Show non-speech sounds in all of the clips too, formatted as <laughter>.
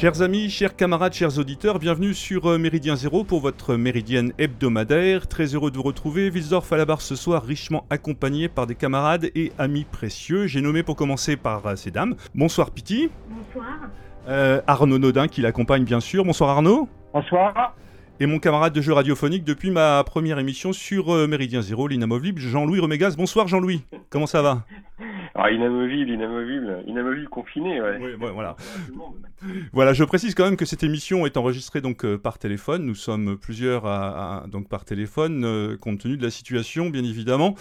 Chers amis, chers camarades, chers auditeurs, bienvenue sur euh, Méridien Zéro pour votre méridienne hebdomadaire. Très heureux de vous retrouver. Wilsdorf à la barre ce soir, richement accompagné par des camarades et amis précieux. J'ai nommé pour commencer par euh, ces dames. Bonsoir Piti. Bonsoir. Euh, Arnaud Nodin qui l'accompagne bien sûr. Bonsoir Arnaud. Bonsoir. Et mon camarade de jeu radiophonique depuis ma première émission sur Méridien Zéro, l'inamovible, Jean-Louis Remégas. Bonsoir Jean-Louis. Comment ça va? Ah, inamovible, inamovible, inamovible confiné, ouais. Oui, voilà. voilà, je précise quand même que cette émission est enregistrée donc euh, par téléphone. Nous sommes plusieurs à, donc par téléphone, euh, compte tenu de la situation, bien évidemment.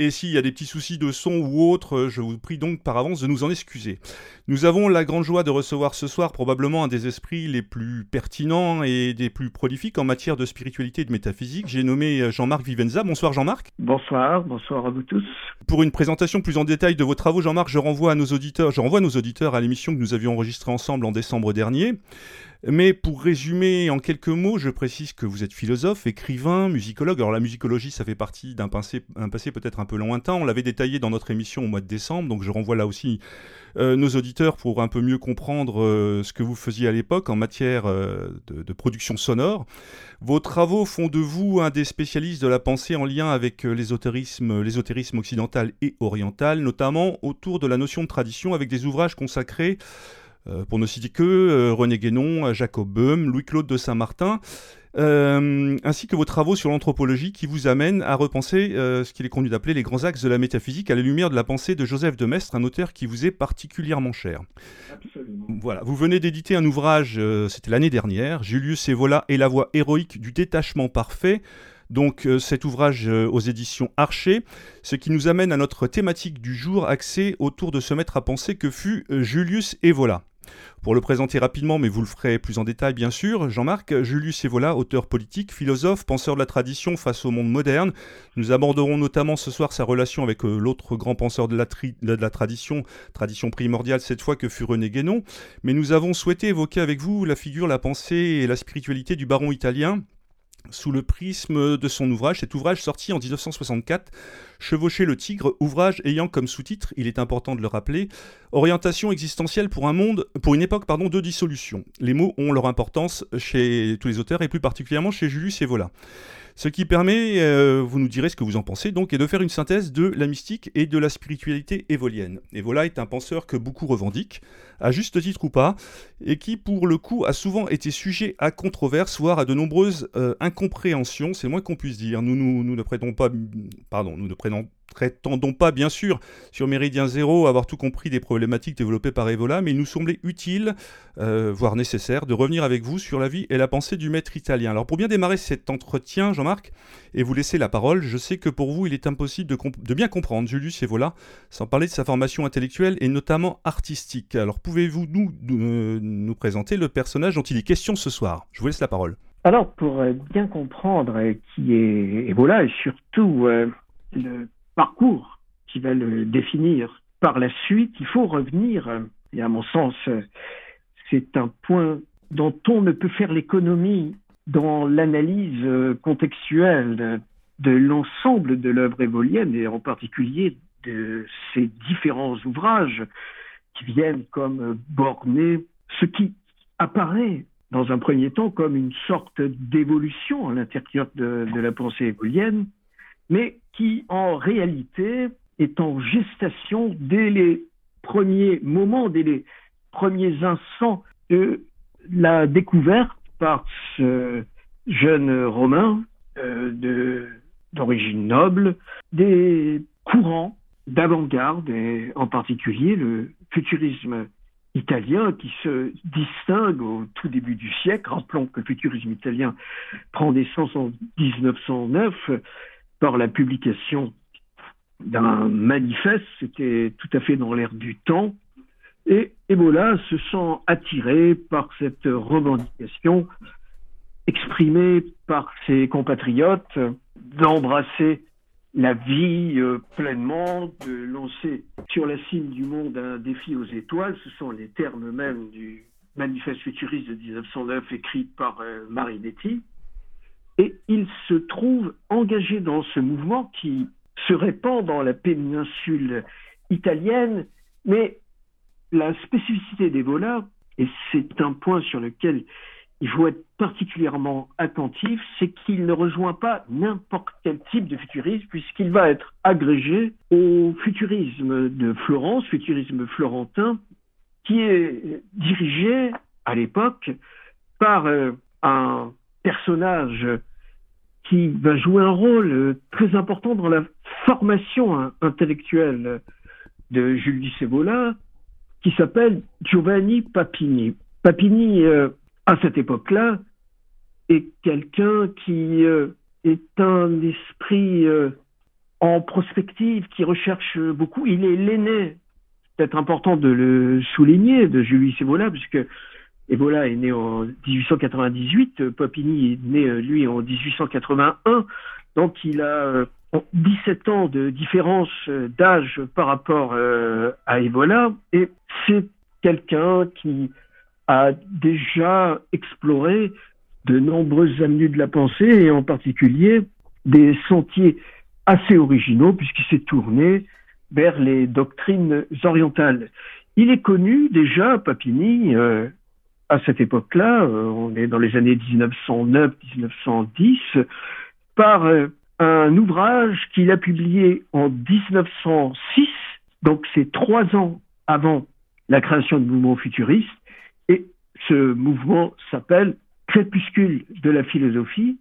Et s'il y a des petits soucis de son ou autre, euh, je vous prie donc par avance de nous en excuser. Nous avons la grande joie de recevoir ce soir probablement un des esprits les plus pertinents et des plus prolifiques en matière de spiritualité et de métaphysique. J'ai nommé euh, Jean-Marc Vivenza. Bonsoir Jean-Marc. Bonsoir, bonsoir à vous tous. Pour une présentation plus en détail de vos travaux, Jean-Marc, je renvoie à nos auditeurs, je renvoie nos auditeurs à l'émission que nous avions enregistrée ensemble en décembre dernier. Mais pour résumer en quelques mots, je précise que vous êtes philosophe, écrivain, musicologue. Alors la musicologie, ça fait partie d'un passé, peut-être un peu lointain. On l'avait détaillé dans notre émission au mois de décembre, donc je renvoie là aussi euh, nos auditeurs pour un peu mieux comprendre euh, ce que vous faisiez à l'époque en matière euh, de, production sonore. Vos travaux font de vous un des spécialistes de la pensée en lien avec l'ésotérisme, l'ésotérisme occidental et oriental, notamment autour de la notion de tradition avec des ouvrages consacrés pour ne citer que euh, René Guénon, Jacob Böhm, Louis-Claude de Saint-Martin, euh, ainsi que vos travaux sur l'anthropologie qui vous amènent à repenser ce qu'il est conduit d'appeler les grands axes de la métaphysique à la lumière de la pensée de Joseph de Maistre, un auteur qui vous est particulièrement cher. Absolument. Voilà, vous venez d'éditer un ouvrage, c'était l'année dernière, Julius Evola et la voie héroïque du détachement parfait. Donc cet ouvrage aux éditions Archer, ce qui nous amène à notre thématique du jour axée autour de ce maître à penser que fut Julius Evola. Pour le présenter rapidement, mais vous le ferez plus en détail bien sûr, Jean-Marc Julius Evola, auteur politique, philosophe, penseur de la tradition face au monde moderne. Nous aborderons notamment ce soir sa relation avec euh, l'autre grand penseur de la, de la, tradition, tradition primordiale cette fois que fut René Guénon. Mais nous avons souhaité évoquer avec vous la figure, la pensée et la spiritualité du baron italien, sous le prisme de son ouvrage, cet ouvrage sorti en 1964, Chevaucher le tigre, ouvrage ayant comme sous-titre, il est important de le rappeler, Orientation existentielle pour un monde, pour une époque pardon, de dissolution. Les mots ont leur importance chez tous les auteurs et plus particulièrement chez Julius Evola. Ce qui permet, euh, vous nous direz ce que vous en pensez, donc, est de faire une synthèse de la mystique et de la spiritualité évolienne. Evola est un penseur que beaucoup revendiquent, à juste titre ou pas, et qui, pour le coup, a souvent été sujet à controverses, voire à de nombreuses euh, incompréhensions, c'est le moins qu'on puisse dire. Nous, ne prêtons pas, pardon, nous ne prenons prétendons pas, bien sûr, sur Méridien Zéro, avoir tout compris des problématiques développées par Evola, mais il nous semblait utile, euh, voire nécessaire, de revenir avec vous sur la vie et la pensée du maître italien. Alors, pour bien démarrer cet entretien, Jean-Marc, et vous laisser la parole, je sais que pour vous, il est impossible de, bien comprendre Julius Evola, sans parler de sa formation intellectuelle et notamment artistique. Alors, pouvez-vous nous, euh, nous présenter le personnage dont il est question ce soir? Je vous laisse la parole. Alors, pour euh, bien comprendre qui est Evola et surtout le parcours qui va le définir. Par la suite, il faut revenir, et à mon sens, c'est un point dont on ne peut faire l'économie dans l'analyse contextuelle de l'ensemble de l'œuvre évolienne, et en particulier de ces différents ouvrages qui viennent comme borner ce qui apparaît dans un premier temps comme une sorte d'évolution à l'intérieur de, la pensée évolienne, mais qui en réalité est en gestation dès les premiers moments, dès les premiers instants de la découverte par ce jeune Romain euh, d'origine noble des courants d'avant-garde et en particulier le futurisme italien qui se distingue au tout début du siècle. Rappelons que le futurisme italien prend naissance en 1909 par la publication d'un manifeste, c'était tout à fait dans l'air du temps, et Ebola se sent attiré par cette revendication exprimée par ses compatriotes d'embrasser la vie euh, pleinement, de lancer sur la cime du monde un défi aux étoiles. Ce sont les termes mêmes du manifeste futuriste de 1909 écrit par euh, Marinetti. Et il se trouve engagé dans ce mouvement qui se répand dans la péninsule italienne, mais la spécificité d'Ebola, et c'est un point sur lequel il faut être particulièrement attentif, c'est qu'il ne rejoint pas n'importe quel type de futurisme, puisqu'il va être agrégé au futurisme de Florence, futurisme florentin, qui est dirigé à l'époque par euh, un personnage qui va jouer un rôle euh, très important dans la formation intellectuelle de Jules Evola, qui s'appelle Giovanni Papini. Papini, euh, à cette époque-là, est quelqu'un qui euh, est un esprit en prospective, qui recherche beaucoup. Il est l'aîné, peut-être important de le souligner, de Jules Evola, puisque Ebola est né en 1898, Papini est né, euh, lui, en 1881. Donc, il a 17 euh, ans de différence euh, d'âge par rapport à Ebola. Et c'est quelqu'un qui a déjà exploré de nombreuses avenues de la pensée et en particulier des sentiers assez originaux puisqu'il s'est tourné vers les doctrines orientales. Il est connu déjà, Papini, à cette époque-là, euh, on est dans les années 1909-1910, par euh, un ouvrage qu'il a publié en 1906, donc c'est trois ans avant la création du mouvement futuriste, et ce mouvement s'appelle Crépuscule de la philosophie,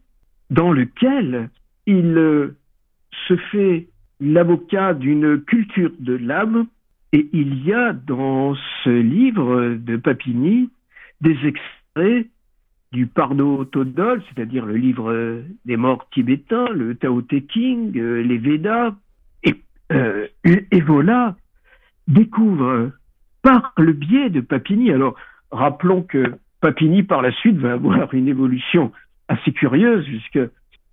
dans lequel il euh, se fait l'avocat d'une culture de l'âme, et il y a dans ce livre de Papini des extraits du Pardo Todol, c'est-à-dire le livre des morts tibétains, le Tao Te King, euh, les Védas, et, euh, Evola découvre par le biais de Papini. Alors, rappelons que Papini, par la suite, va avoir une évolution assez curieuse, puisque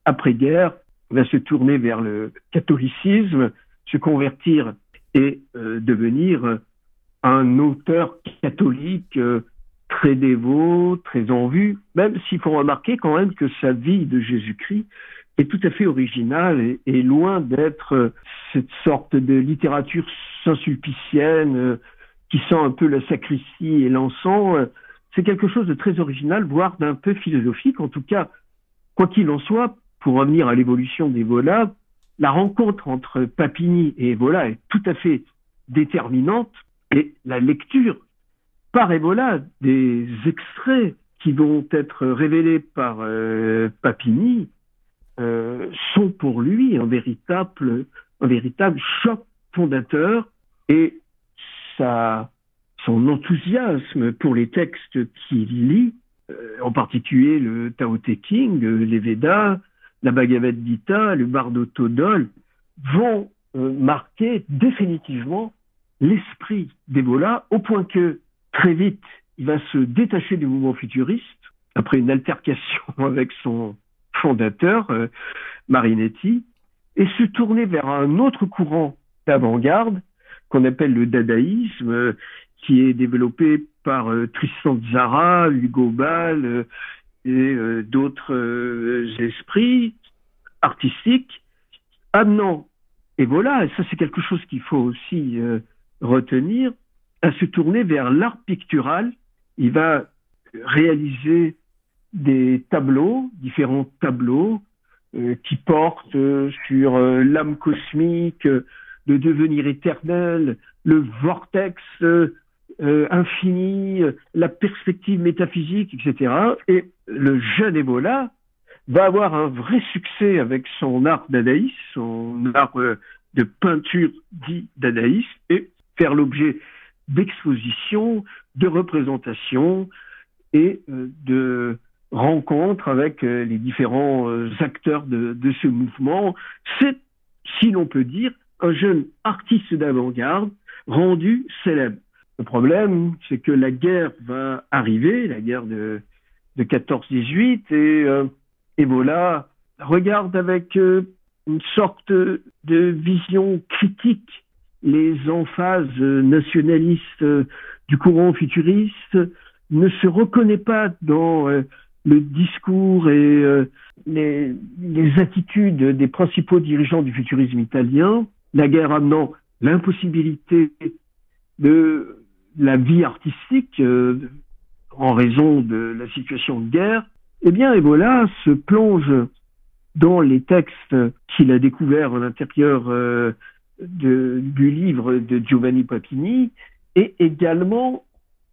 après-guerre, va se tourner vers le catholicisme, se convertir et euh, devenir un auteur catholique très dévot, très en vue, même s'il faut remarquer quand même que sa vie de Jésus-Christ est tout à fait originale et, loin d'être euh, cette sorte de littérature saint-sulpicienne euh, qui sent un peu la sacristie et l'encens. Euh, c'est quelque chose de très original, voire d'un peu philosophique. En tout cas, quoi qu'il en soit, pour revenir à l'évolution d'Evola, la rencontre entre Papini et Evola est tout à fait déterminante et la lecture par Ebola des extraits qui vont être révélés par euh, Papini euh, sont pour lui un véritable, choc fondateur et son enthousiasme pour les textes qu'il lit, euh, en particulier le Tao Te King, les Védas, la Bhagavad Gita, le Bardo Todol, vont marquer définitivement l'esprit d'Ebola au point que Très vite, il va se détacher du mouvement futuriste après une altercation <laughs> avec son fondateur, euh, Marinetti, et se tourner vers un autre courant d'avant-garde qu'on appelle le dadaïsme, euh, qui est développé par euh, Tristan Zara, Hugo Ball et d'autres esprits artistiques, amenant, et voilà, ça c'est quelque chose qu'il faut aussi retenir, à se tourner vers l'art pictural. Il va réaliser des tableaux, différents tableaux, euh, qui portent euh, sur euh, l'âme cosmique, le devenir éternel, le vortex infini, la perspective métaphysique, etc. Et le jeune Ebola va avoir un vrai succès avec son art dadaïste, son art de peinture dit dadaïste, et faire l'objet d'exposition, de représentation et euh, de rencontres avec euh, les différents euh, acteurs de, ce mouvement. C'est, si l'on peut dire, un jeune artiste d'avant-garde rendu célèbre. Le problème, c'est que la guerre va arriver, la guerre de, de 14-18, et Ebola regarde avec une sorte de vision critique les emphases nationalistes euh, du courant futuriste, ne se reconnaît pas dans euh, le discours et euh, les, attitudes des principaux dirigeants du futurisme italien, la guerre amenant l'impossibilité de la vie artistique en raison de la situation de guerre, eh bien Ebola se plonge dans les textes qu'il a découverts à l'intérieur euh, du livre de Giovanni Papini et également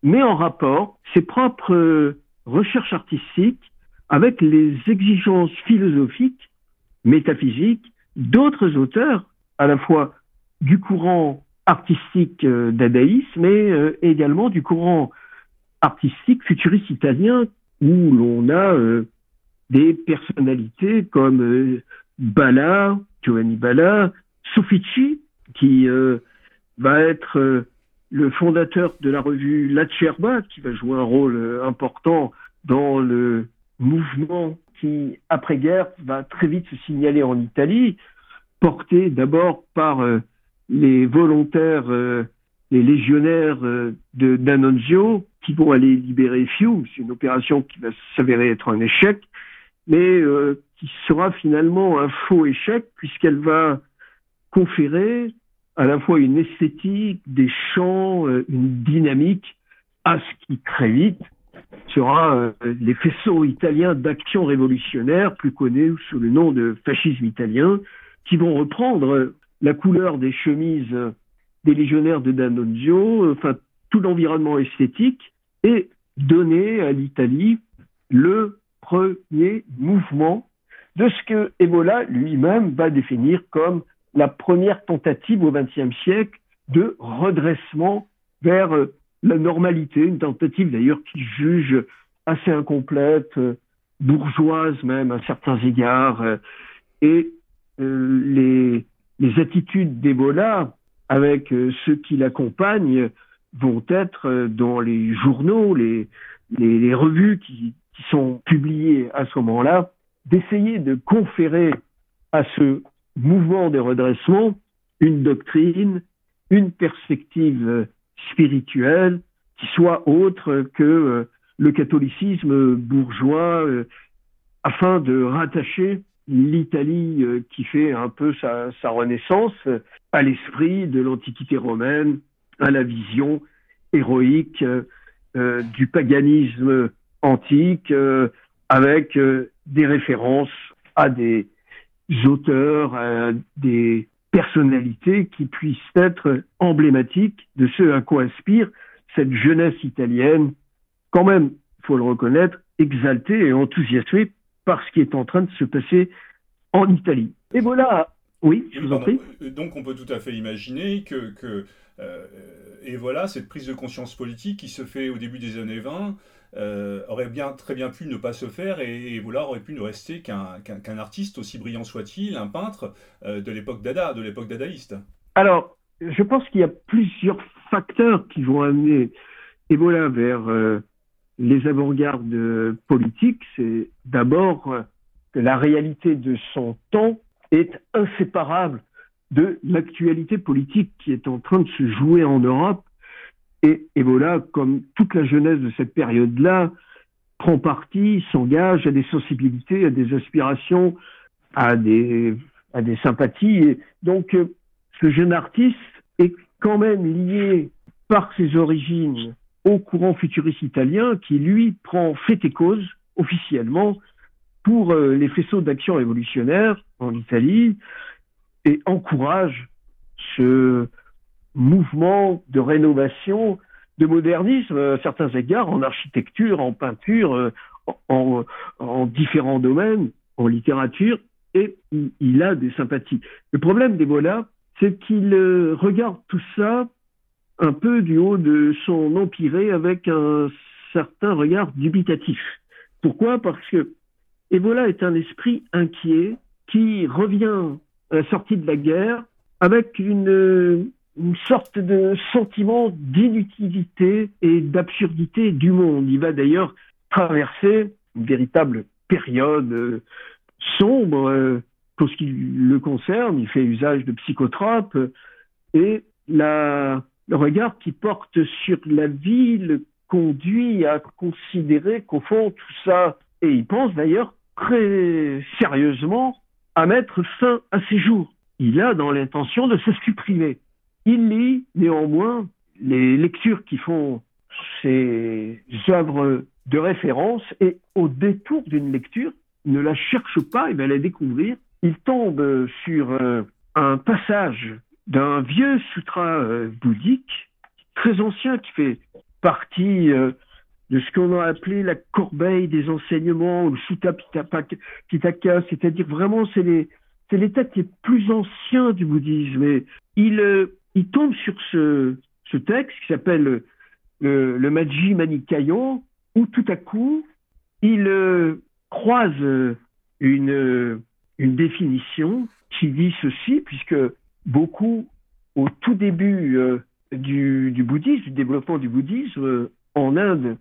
met en rapport ses propres recherches artistiques avec les exigences philosophiques, métaphysiques d'autres auteurs, à la fois du courant artistique euh, dadaïsme, mais euh, également du courant artistique futuriste italien, où l'on a euh, des personnalités comme Bala, Giovanni Bala, Soffici, qui va être le fondateur de la revue La Cerba, qui va jouer un rôle important dans le mouvement qui, après-guerre, va très vite se signaler en Italie, porté d'abord par les volontaires, euh, les légionnaires euh, de qui vont aller libérer Fiume. C'est une opération qui va s'avérer être un échec, mais euh, qui sera finalement un faux échec puisqu'elle va conférer à la fois une esthétique, des chants, une dynamique à ce qui très vite sera les faisceaux italiens d'action révolutionnaire, plus connus sous le nom de fascisme italien, qui vont reprendre la couleur des chemises des légionnaires de D'Annunzio, enfin tout l'environnement esthétique, et donner à l'Italie le premier mouvement de ce que Ebola lui-même va définir comme la première tentative au XXe siècle de redressement vers la normalité, une tentative d'ailleurs qui juge assez incomplète, bourgeoise même à certains égards, et euh, les, les attitudes d'Ebola avec euh, ceux qui l'accompagnent vont être euh, dans les journaux, les, les, revues qui, qui, sont publiées à ce moment-là, d'essayer de conférer à ce mouvement de redressement une doctrine, une perspective euh, spirituelle qui soit autre que le catholicisme bourgeois afin de rattacher l'Italie euh, qui fait un peu sa, renaissance à l'esprit de l'Antiquité romaine, à la vision héroïque euh, du paganisme antique, euh, avec des références à des auteurs, à des personnalités qui puissent être emblématiques de ce à quoi aspire cette jeunesse italienne, quand même, il faut le reconnaître, exaltée et enthousiasmée par ce qui est en train de se passer en Italie. Et voilà, oui, je vous en prie. Euh, donc on peut tout à fait imaginer que, euh, et voilà, cette prise de conscience politique qui se fait au début des années 20 euh, aurait bien, très bien pu ne pas se faire et, voilà aurait pu ne rester qu'un artiste, aussi brillant soit-il, un peintre de l'époque dada, de l'époque dadaïste. Alors, je pense qu'il y a plusieurs facteurs qui vont amener Ebola vers les avant-gardes politiques, c'est d'abord que la réalité de son temps est inséparable de l'actualité politique qui est en train de se jouer en Europe. Et Ebola, comme toute la jeunesse de cette période-là, prend parti, s'engage à des sensibilités, à des aspirations, à des, à des sympathies. Donc, euh, ce jeune artiste est quand même lié par ses origines au courant futuriste italien qui, lui, prend fait et cause officiellement pour euh, les faisceaux d'action révolutionnaire en Italie et encourage ce mouvement de rénovation, de modernisme à certains égards en architecture, en peinture, euh, en, en différents domaines, en littérature, et il, a des sympathies. Le problème d'Ebola, c'est qu'il euh, regarde tout ça un peu du haut de son empiré avec un certain regard dubitatif. Pourquoi? Parce que Ebola est un esprit inquiet qui revient à la sortie de la guerre avec une, une sorte de sentiment d'inutilité et d'absurdité du monde. Il va d'ailleurs traverser une véritable période euh, sombre euh, pour ce qui le concerne. Il fait usage de psychotropes et le regard qui porte sur la vie le conduit à considérer qu'au fond tout ça, et il pense d'ailleurs très sérieusement à mettre fin à ses jours. Il a dans l'intention de se supprimer. Il lit néanmoins les lectures qui font ses œuvres de référence et au détour d'une lecture, il ne la cherche pas, il va la découvrir. Il tombe sur euh, un passage d'un vieux sutra euh, bouddhique très ancien qui fait partie euh, de ce qu'on a appelé la corbeille des enseignements, le Sutta Pitaka, c'est-à-dire vraiment c'est les c'est les textes les plus anciens du bouddhisme. Et il, il tombe sur ce, ce texte qui s'appelle le, le Majji Manikayo, où tout à coup, il euh, croise une, une définition qui dit ceci, puisque beaucoup, au tout début euh, du, du, bouddhisme, du développement du bouddhisme euh, en Inde,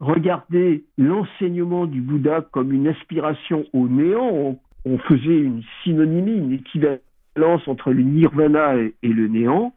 regardaient l'enseignement du Bouddha comme une aspiration au néant. On, on, faisait une synonymie, une équivalence entre le nirvana et, le néant.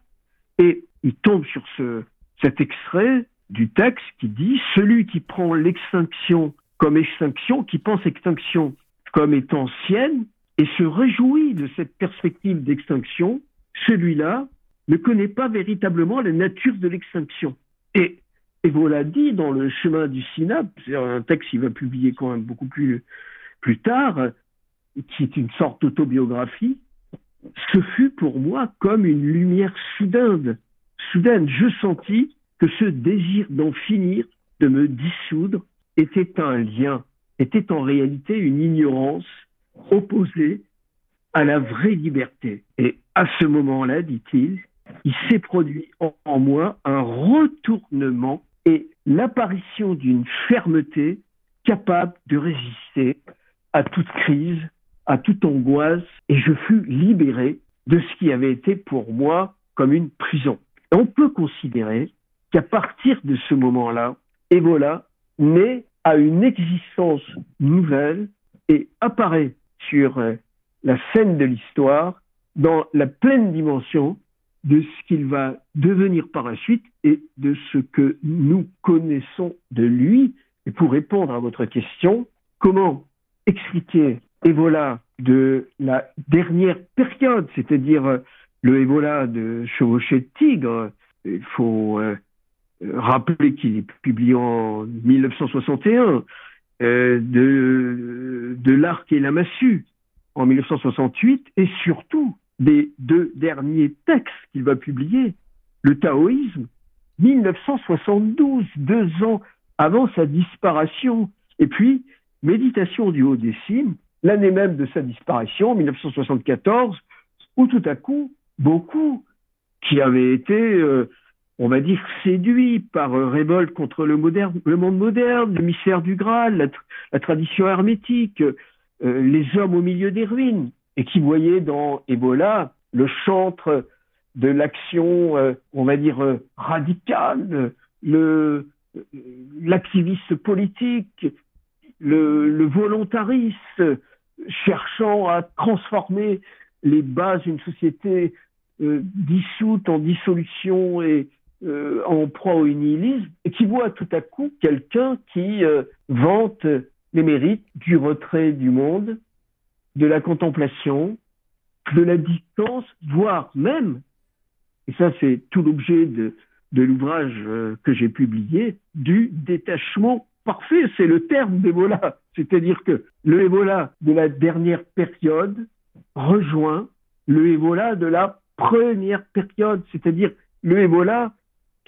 Et il tombe sur ce, cet extrait du texte qui dit celui qui prend l'extinction comme extinction, qui pense extinction comme étant ancienne et se réjouit de cette perspective d'extinction, celui-là ne connaît pas véritablement la nature de l'extinction. Et, et voilà dit dans le chemin du synapse, c'est un texte qu'il va publier quand même beaucoup plus, plus tard, qui est une sorte d'autobiographie, ce fut pour moi comme une lumière soudaine. Soudaine, je sentis que ce désir d'en finir, de me dissoudre, était un lien, était en réalité une ignorance opposée à la vraie liberté. Et à ce moment-là, dit-il, il s'est produit en, moi un retournement et l'apparition d'une fermeté capable de résister à toute crise, à toute angoisse, et je fus libéré de ce qui avait été pour moi comme une prison. on peut considérer qu'à partir de ce moment-là, Ebola naît à une existence nouvelle et apparaît sur euh, la scène de l'histoire dans la pleine dimension de ce qu'il va devenir par la suite et de ce que nous connaissons de lui. Et pour répondre à votre question, comment expliquer Ebola de la dernière période, c'est-à-dire euh, le Ebola de chevaucher de tigre. Il faut euh, rappeler qu'il est publié en 1961, euh, de, de l'arc et la massue en 1968, et surtout des deux derniers textes qu'il va publier, le taoïsme, 1972, deux ans avant sa disparition, et puis Méditation du haut des cimes, l'année même de sa disparition, 1974, où tout à coup, beaucoup qui avaient été euh, on va dire, séduit par euh, révolte contre le, monde moderne, le mystère du Graal, la, tradition hermétique, euh, les hommes au milieu des ruines, et qui voyaient dans Ebola le chantre de l'action, on va dire, radicale, le, l'activiste politique, le, le, volontariste, cherchant à transformer les bases d'une société dissoute en dissolution et, euh, en proie au nihilisme et qui voit tout à coup quelqu'un qui euh, vante les mérites du retrait du monde, de la contemplation, de la distance, voire même, et ça c'est tout l'objet de, l'ouvrage euh, que j'ai publié, du détachement parfait. C'est le terme d'Ebola. C'est-à-dire que le Ebola de la dernière période rejoint le Ebola de la première période, c'est-à-dire le Ebola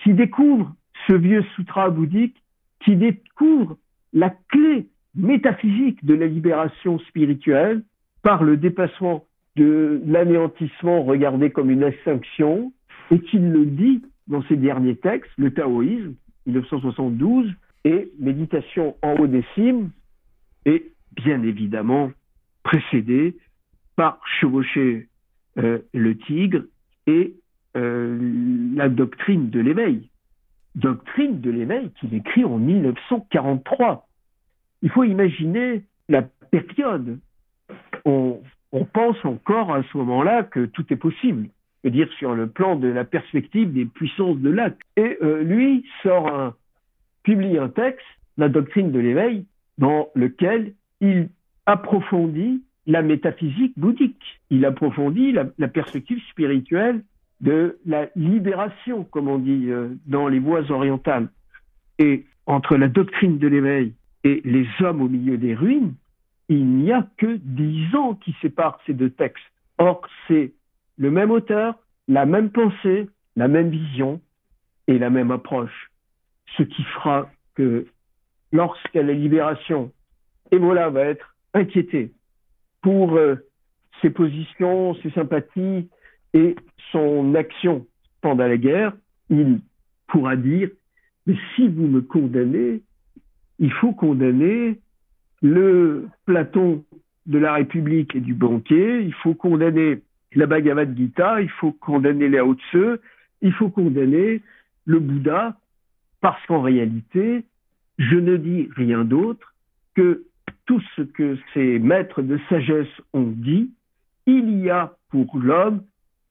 qui découvre ce vieux sutra bouddhique, qui découvre la clé métaphysique de la libération spirituelle par le dépassement de l'anéantissement regardé comme une extinction, et qu'il le dit dans ses derniers textes, le taoïsme, 1972, et Méditation en haut des cimes, et bien évidemment précédé par Chevaucher euh, le tigre et euh, la doctrine de l'éveil. Doctrine de l'éveil qu'il écrit en 1943. Il faut imaginer la période. On, on pense encore à ce moment-là que tout est possible. Je veux dire, sur le plan de la perspective des puissances de l'acte. Et euh, lui sort un, publie un texte, la doctrine de l'éveil, dans lequel il approfondit la métaphysique bouddhique. Il approfondit la, perspective spirituelle de la libération, comme on dit euh, dans les voies orientales. Et entre la doctrine de l'éveil et les hommes au milieu des ruines, il n'y a que dix ans qui séparent ces deux textes. Or, c'est le même auteur, la même pensée, la même vision et la même approche. Ce qui fera que lorsqu'à la libération, Ebola va être inquiété pour euh, ses positions, ses sympathies et son action pendant la guerre, il pourra dire, mais si vous me condamnez, il faut condamner le Platon de la République et du banquier, il faut condamner la Bhagavad Gita, il faut condamner les Lao il faut condamner le Bouddha, parce qu'en réalité, je ne dis rien d'autre que tout ce que ces maîtres de sagesse ont dit, il y a pour l'homme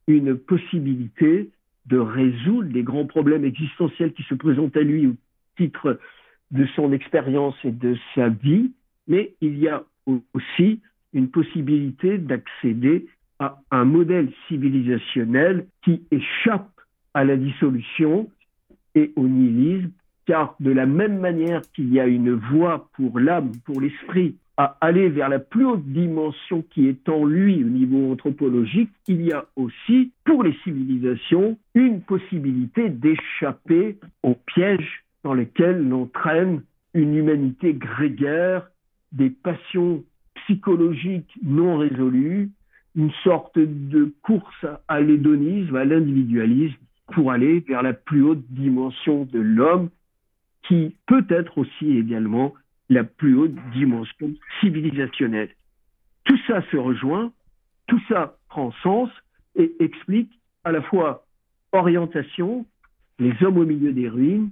une possibilité de résoudre les grands problèmes existentiels qui se présentent à lui au titre de son expérience et de sa vie, mais il y a aussi une possibilité d'accéder à un modèle civilisationnel qui échappe à la dissolution et au nihilisme, car de la même manière qu'il y a une voie pour l'âme, pour l'esprit, à aller vers la plus haute dimension qui est en lui au niveau anthropologique, il y a aussi, pour les civilisations, une possibilité d'échapper aux pièges dans lesquels l'entraîne une humanité grégaire, des passions psychologiques non résolues, une sorte de course à l'hédonisme, à l'individualisme, pour aller vers la plus haute dimension de l'homme, qui peut être aussi également la plus haute dimension civilisationnelle. Tout ça se rejoint, tout ça prend sens et explique à la fois orientation, les hommes au milieu des ruines,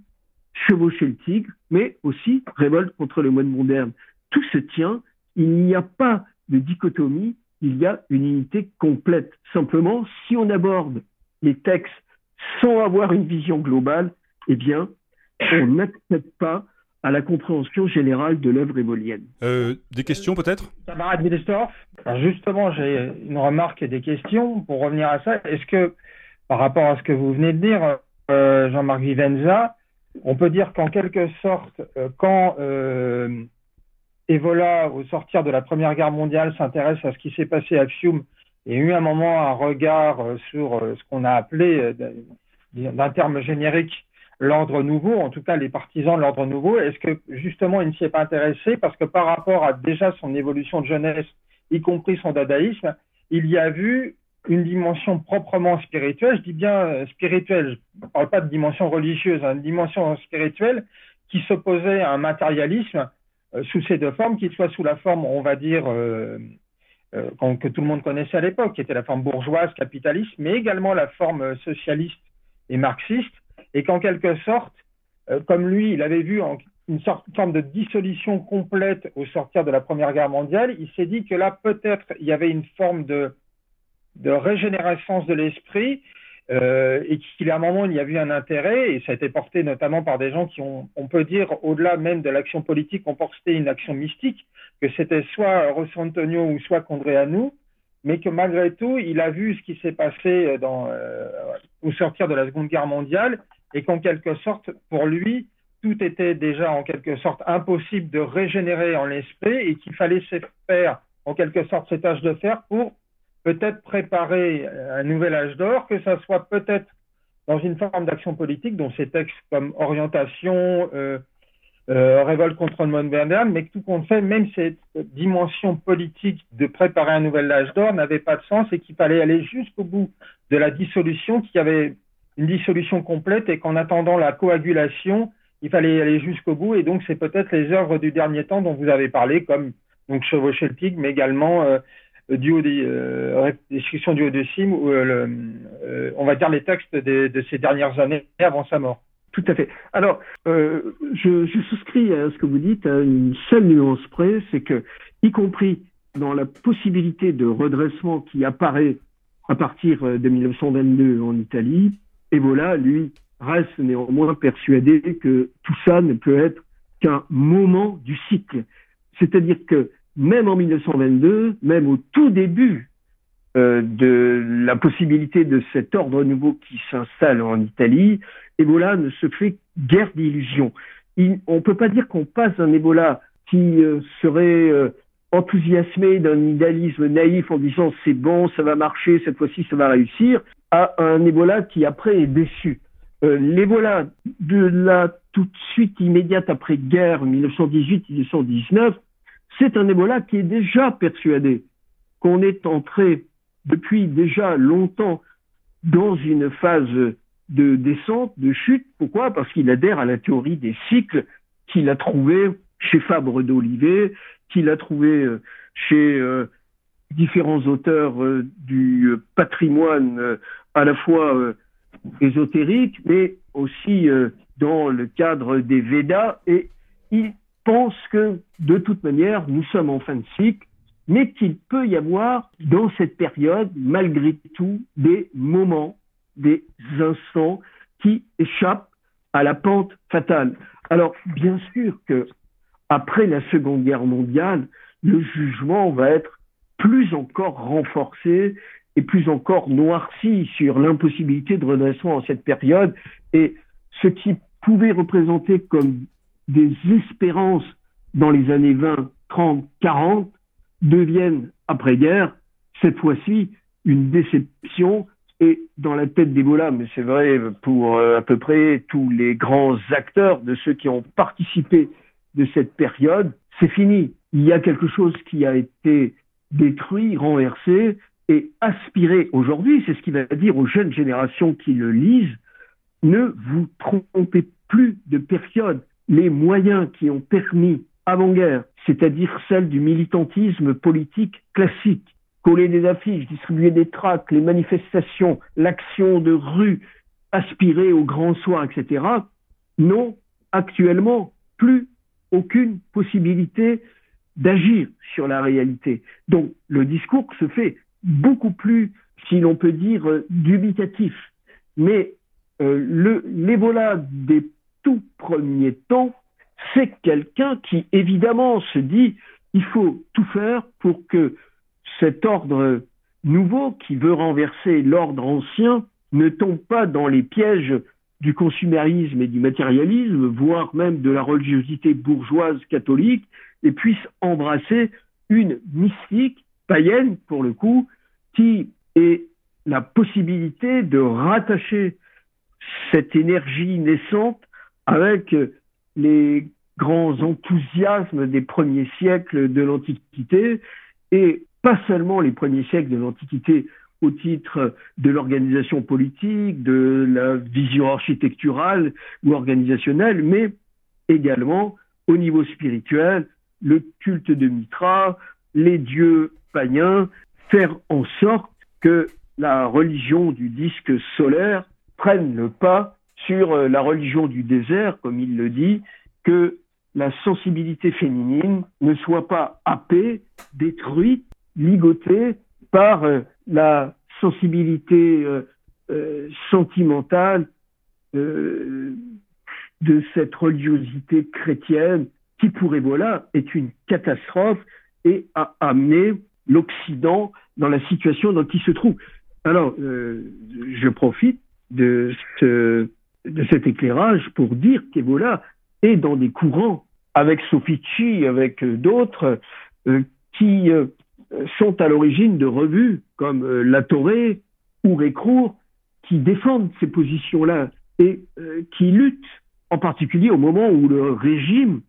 chevaucher le tigre, mais aussi révolte contre le monde moderne. Tout se tient, il n'y a pas de dichotomie, il y a une unité complète. Simplement, si on aborde les textes sans avoir une vision globale, eh bien, on <laughs> n'accepte pas à la compréhension générale de l'œuvre évolienne. Euh, des questions peut-être? Camarade Wilsdorf, justement, j'ai une remarque et des questions pour revenir à ça. Est-ce que, par rapport à ce que vous venez de dire, euh, Jean-Marc Vivenza, on peut dire qu'en quelque sorte, euh, quand euh, Evola, au sortir de la Première Guerre mondiale, s'intéresse à ce qui s'est passé à Fiume et a eu un moment un regard sur ce qu'on a appelé, d'un terme générique, l'ordre nouveau, en tout cas les partisans de l'ordre nouveau, est-ce que justement il ne s'y est pas intéressé? Parce que par rapport à déjà son évolution de jeunesse, y compris son dadaïsme, il y a vu une dimension proprement spirituelle, je dis bien euh, spirituelle, je ne parle pas de dimension religieuse, hein, une dimension spirituelle qui s'opposait à un matérialisme euh, sous ces deux formes, qu'il soit sous la forme, on va dire, euh, que tout le monde connaissait à l'époque, qui était la forme bourgeoise, capitaliste, mais également la forme socialiste et marxiste, et qu'en quelque sorte, euh, comme lui, il avait vu une sorte, forme de dissolution complète au sortir de la Première Guerre mondiale, il s'est dit que là, peut-être, il y avait une forme de, de régénérescence de l'esprit euh, et qu'il, à un moment, il y a eu un intérêt, et ça a été porté notamment par des gens qui ont, on peut dire, au-delà même de l'action politique, ont porté une action mystique, que c'était soit Rosso Antonio ou soit Condréanou, mais que malgré tout, il a vu ce qui s'est passé dans, euh, au sortir de la Seconde Guerre mondiale et qu'en quelque sorte, pour lui, tout était déjà en quelque sorte impossible de régénérer en l'esprit et qu'il fallait faire en quelque sorte cet âge de fer pour peut-être préparer un nouvel âge d'or, que ça soit peut-être dans une forme d'action politique, dont ces textes comme orientation, euh, euh, révolte contre le monde moderne, mais que tout compte fait, même cette dimension politique de préparer un nouvel âge d'or n'avait pas de sens et qu'il fallait aller jusqu'au bout de la dissolution, qu'il y avait une dissolution complète et qu'en attendant la coagulation, il fallait aller jusqu'au bout. Et donc, c'est peut-être les œuvres du dernier temps dont vous avez parlé, comme donc Chevaucher le mais également euh, du haut des euh, du haut de Sim, ou euh, euh, on va dire les textes de, de, ces dernières années avant sa mort. Tout à fait. Alors, je, je, souscris à ce que vous dites à une seule nuance près, c'est que, y compris dans la possibilité de redressement qui apparaît à partir de 1922 en Italie, Ebola, lui, reste néanmoins persuadé que tout ça ne peut être qu'un moment du cycle. C'est-à-dire que même en 1922, même au tout début euh, de la possibilité de cet ordre nouveau qui s'installe en Italie, Ebola ne se fait guère d'illusions. on ne peut pas dire qu'on passe d'un Ebola qui euh, serait euh, enthousiasmé d'un idéalisme naïf en disant c'est bon, ça va marcher, cette fois-ci ça va réussir, à un Ebola qui après est déçu. Euh, L'Ebola de la toute suite immédiate après guerre 1918-1919, c'est un Ebola qui est déjà persuadé qu'on est entré depuis déjà longtemps dans une phase de descente, de chute. Pourquoi? Parce qu'il adhère à la théorie des cycles qu'il a trouvé chez Fabre d'Olivet, qu'il a trouvé euh, chez euh, différents auteurs euh, du patrimoine à la fois ésotérique, mais aussi dans le cadre des Védas. Et il pense que, de toute manière, nous sommes en fin de cycle, mais qu'il peut y avoir, dans cette période, malgré tout, des moments, des instants qui échappent à la pente fatale. Alors, bien sûr que après la Seconde Guerre mondiale, le jugement va être plus encore renforcé et plus encore noirci sur l'impossibilité de redressement en cette période. Et ce qui pouvait représenter comme des espérances dans les années 20, 30, 40 deviennent, après-guerre, cette fois-ci, une déception. Et dans la tête d'Ebola, mais c'est vrai pour euh, à peu près tous les grands acteurs de ceux qui ont participé de cette période, c'est fini. Il y a quelque chose qui a été détruit, renversé et aspiré aujourd'hui. C'est ce qui va dire aux jeunes générations qui le lisent. Ne vous trompez plus de période. Les moyens qui ont permis avant-guerre, c'est-à-dire celle du militantisme politique classique, coller des affiches, distribuer des tracts, les manifestations, l'action de rue, aspirer au grand soir, etc., n'ont actuellement plus aucune possibilité d'agir sur la réalité. Donc le discours se fait beaucoup plus, si l'on peut dire, euh, dubitatif. Mais euh, des tout premiers temps, c'est quelqu'un qui évidemment se dit il faut tout faire pour que cet ordre nouveau qui veut renverser l'ordre ancien ne tombe pas dans les pièges du consumérisme et du matérialisme, voire même de la religiosité bourgeoise catholique, et puisse embrasser une mystique païenne, pour le coup, qui est la possibilité de rattacher cette énergie naissante avec les grands enthousiasmes des premiers siècles de l'Antiquité, et pas seulement les premiers siècles de l'Antiquité au titre de l'organisation politique, de la vision architecturale ou organisationnelle, mais également au niveau spirituel, le culte de Mitra, les dieux païens, faire en sorte que la religion du disque solaire prenne le pas sur euh, la religion du désert, comme il le dit, que la sensibilité féminine ne soit pas happée, détruite, ligotée par euh, la sensibilité euh, euh, sentimentale de cette religiosité chrétienne qui pour Ebola est une catastrophe et a amené l'Occident dans la situation dans qui se trouve. Alors, je profite de cet éclairage pour dire qu'Ebola est dans des courants avec Sofici, avec d'autres, qui sont à l'origine de revues comme euh, La Torée ou Récrour qui défendent ces positions-là et euh, qui luttent en particulier au moment où le régime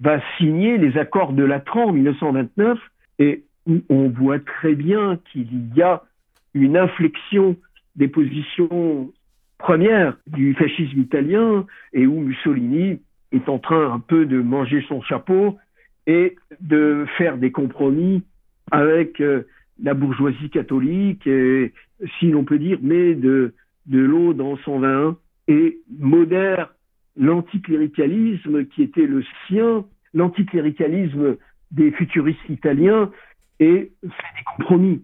va signer les accords de Latran en 1929 et où on voit très bien qu'il y a une inflexion des positions premières du fascisme italien et où Mussolini est en train un peu de manger son chapeau et de faire des compromis avec euh, la bourgeoisie catholique, et, si l'on peut dire, met de, de l'eau dans son vin et modère l'anticléricalisme qui était le sien, l'anticléricalisme des futuristes italiens, et fait des compromis.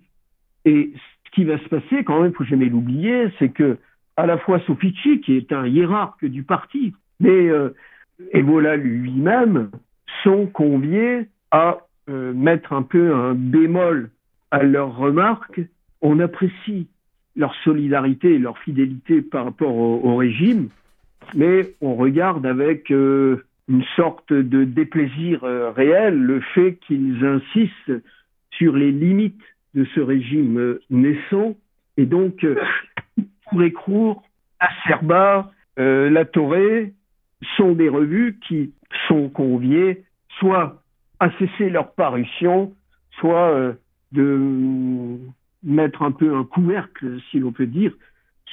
Et ce qui va se passer, quand même, faut jamais l'oublier, c'est que à la fois Sofici, qui est un hiérarque du parti, mais euh, Evola lui-même, sont conviés à mettre un peu un bémol à leurs remarques, on apprécie leur solidarité et leur fidélité par rapport au, régime, mais on regarde avec euh, une sorte de déplaisir réel, le fait qu'ils insistent sur les limites de ce régime naissant, et donc Cour Acerba, La Torre sont des revues qui sont conviées soit à cesser leur parution, soit de mettre un peu un couvercle, si l'on peut dire,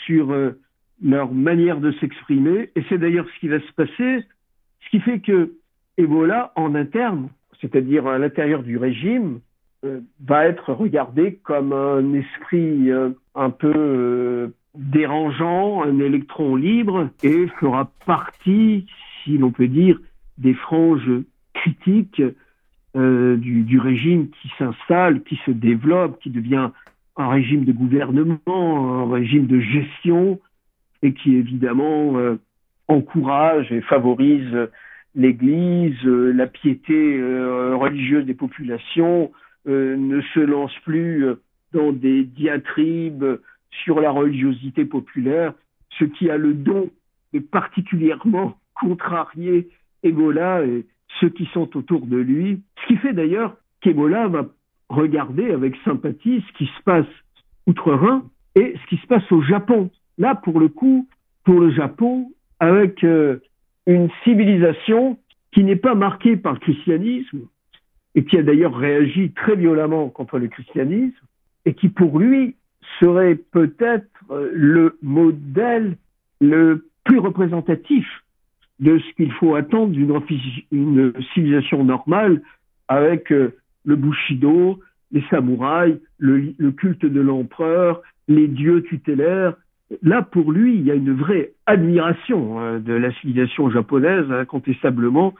sur euh, leur manière de s'exprimer. Et c'est d'ailleurs ce qui va se passer, ce qui fait que Ebola, en interne, c'est-à-dire à, l'intérieur du régime, euh, va être regardé comme un esprit euh, un peu dérangeant, un électron libre, et fera partie, si l'on peut dire, des franges critiques du, du, régime qui s'installe, qui se développe, qui devient un régime de gouvernement, un régime de gestion, et qui évidemment euh, encourage et favorise l'Église, euh, la piété euh, religieuse des populations, ne se lance plus dans des diatribes sur la religiosité populaire, ce qui a le don de particulièrement <laughs> contrarier Ebola et ceux qui sont autour de lui, ce qui fait d'ailleurs qu'Ebola va regarder avec sympathie ce qui se passe outre-Rhin et ce qui se passe au Japon. Là, pour le coup, pour le Japon, avec euh, une civilisation qui n'est pas marquée par le christianisme et qui a d'ailleurs réagi très violemment contre le christianisme et qui pour lui serait peut-être euh, le modèle le plus représentatif de ce qu'il faut attendre d'une une civilisation normale avec euh, le Bushido, les samouraïs, le, culte de l'empereur, les dieux tutélaires. Là, pour lui, il y a une vraie admiration hein, de la civilisation japonaise, incontestablement.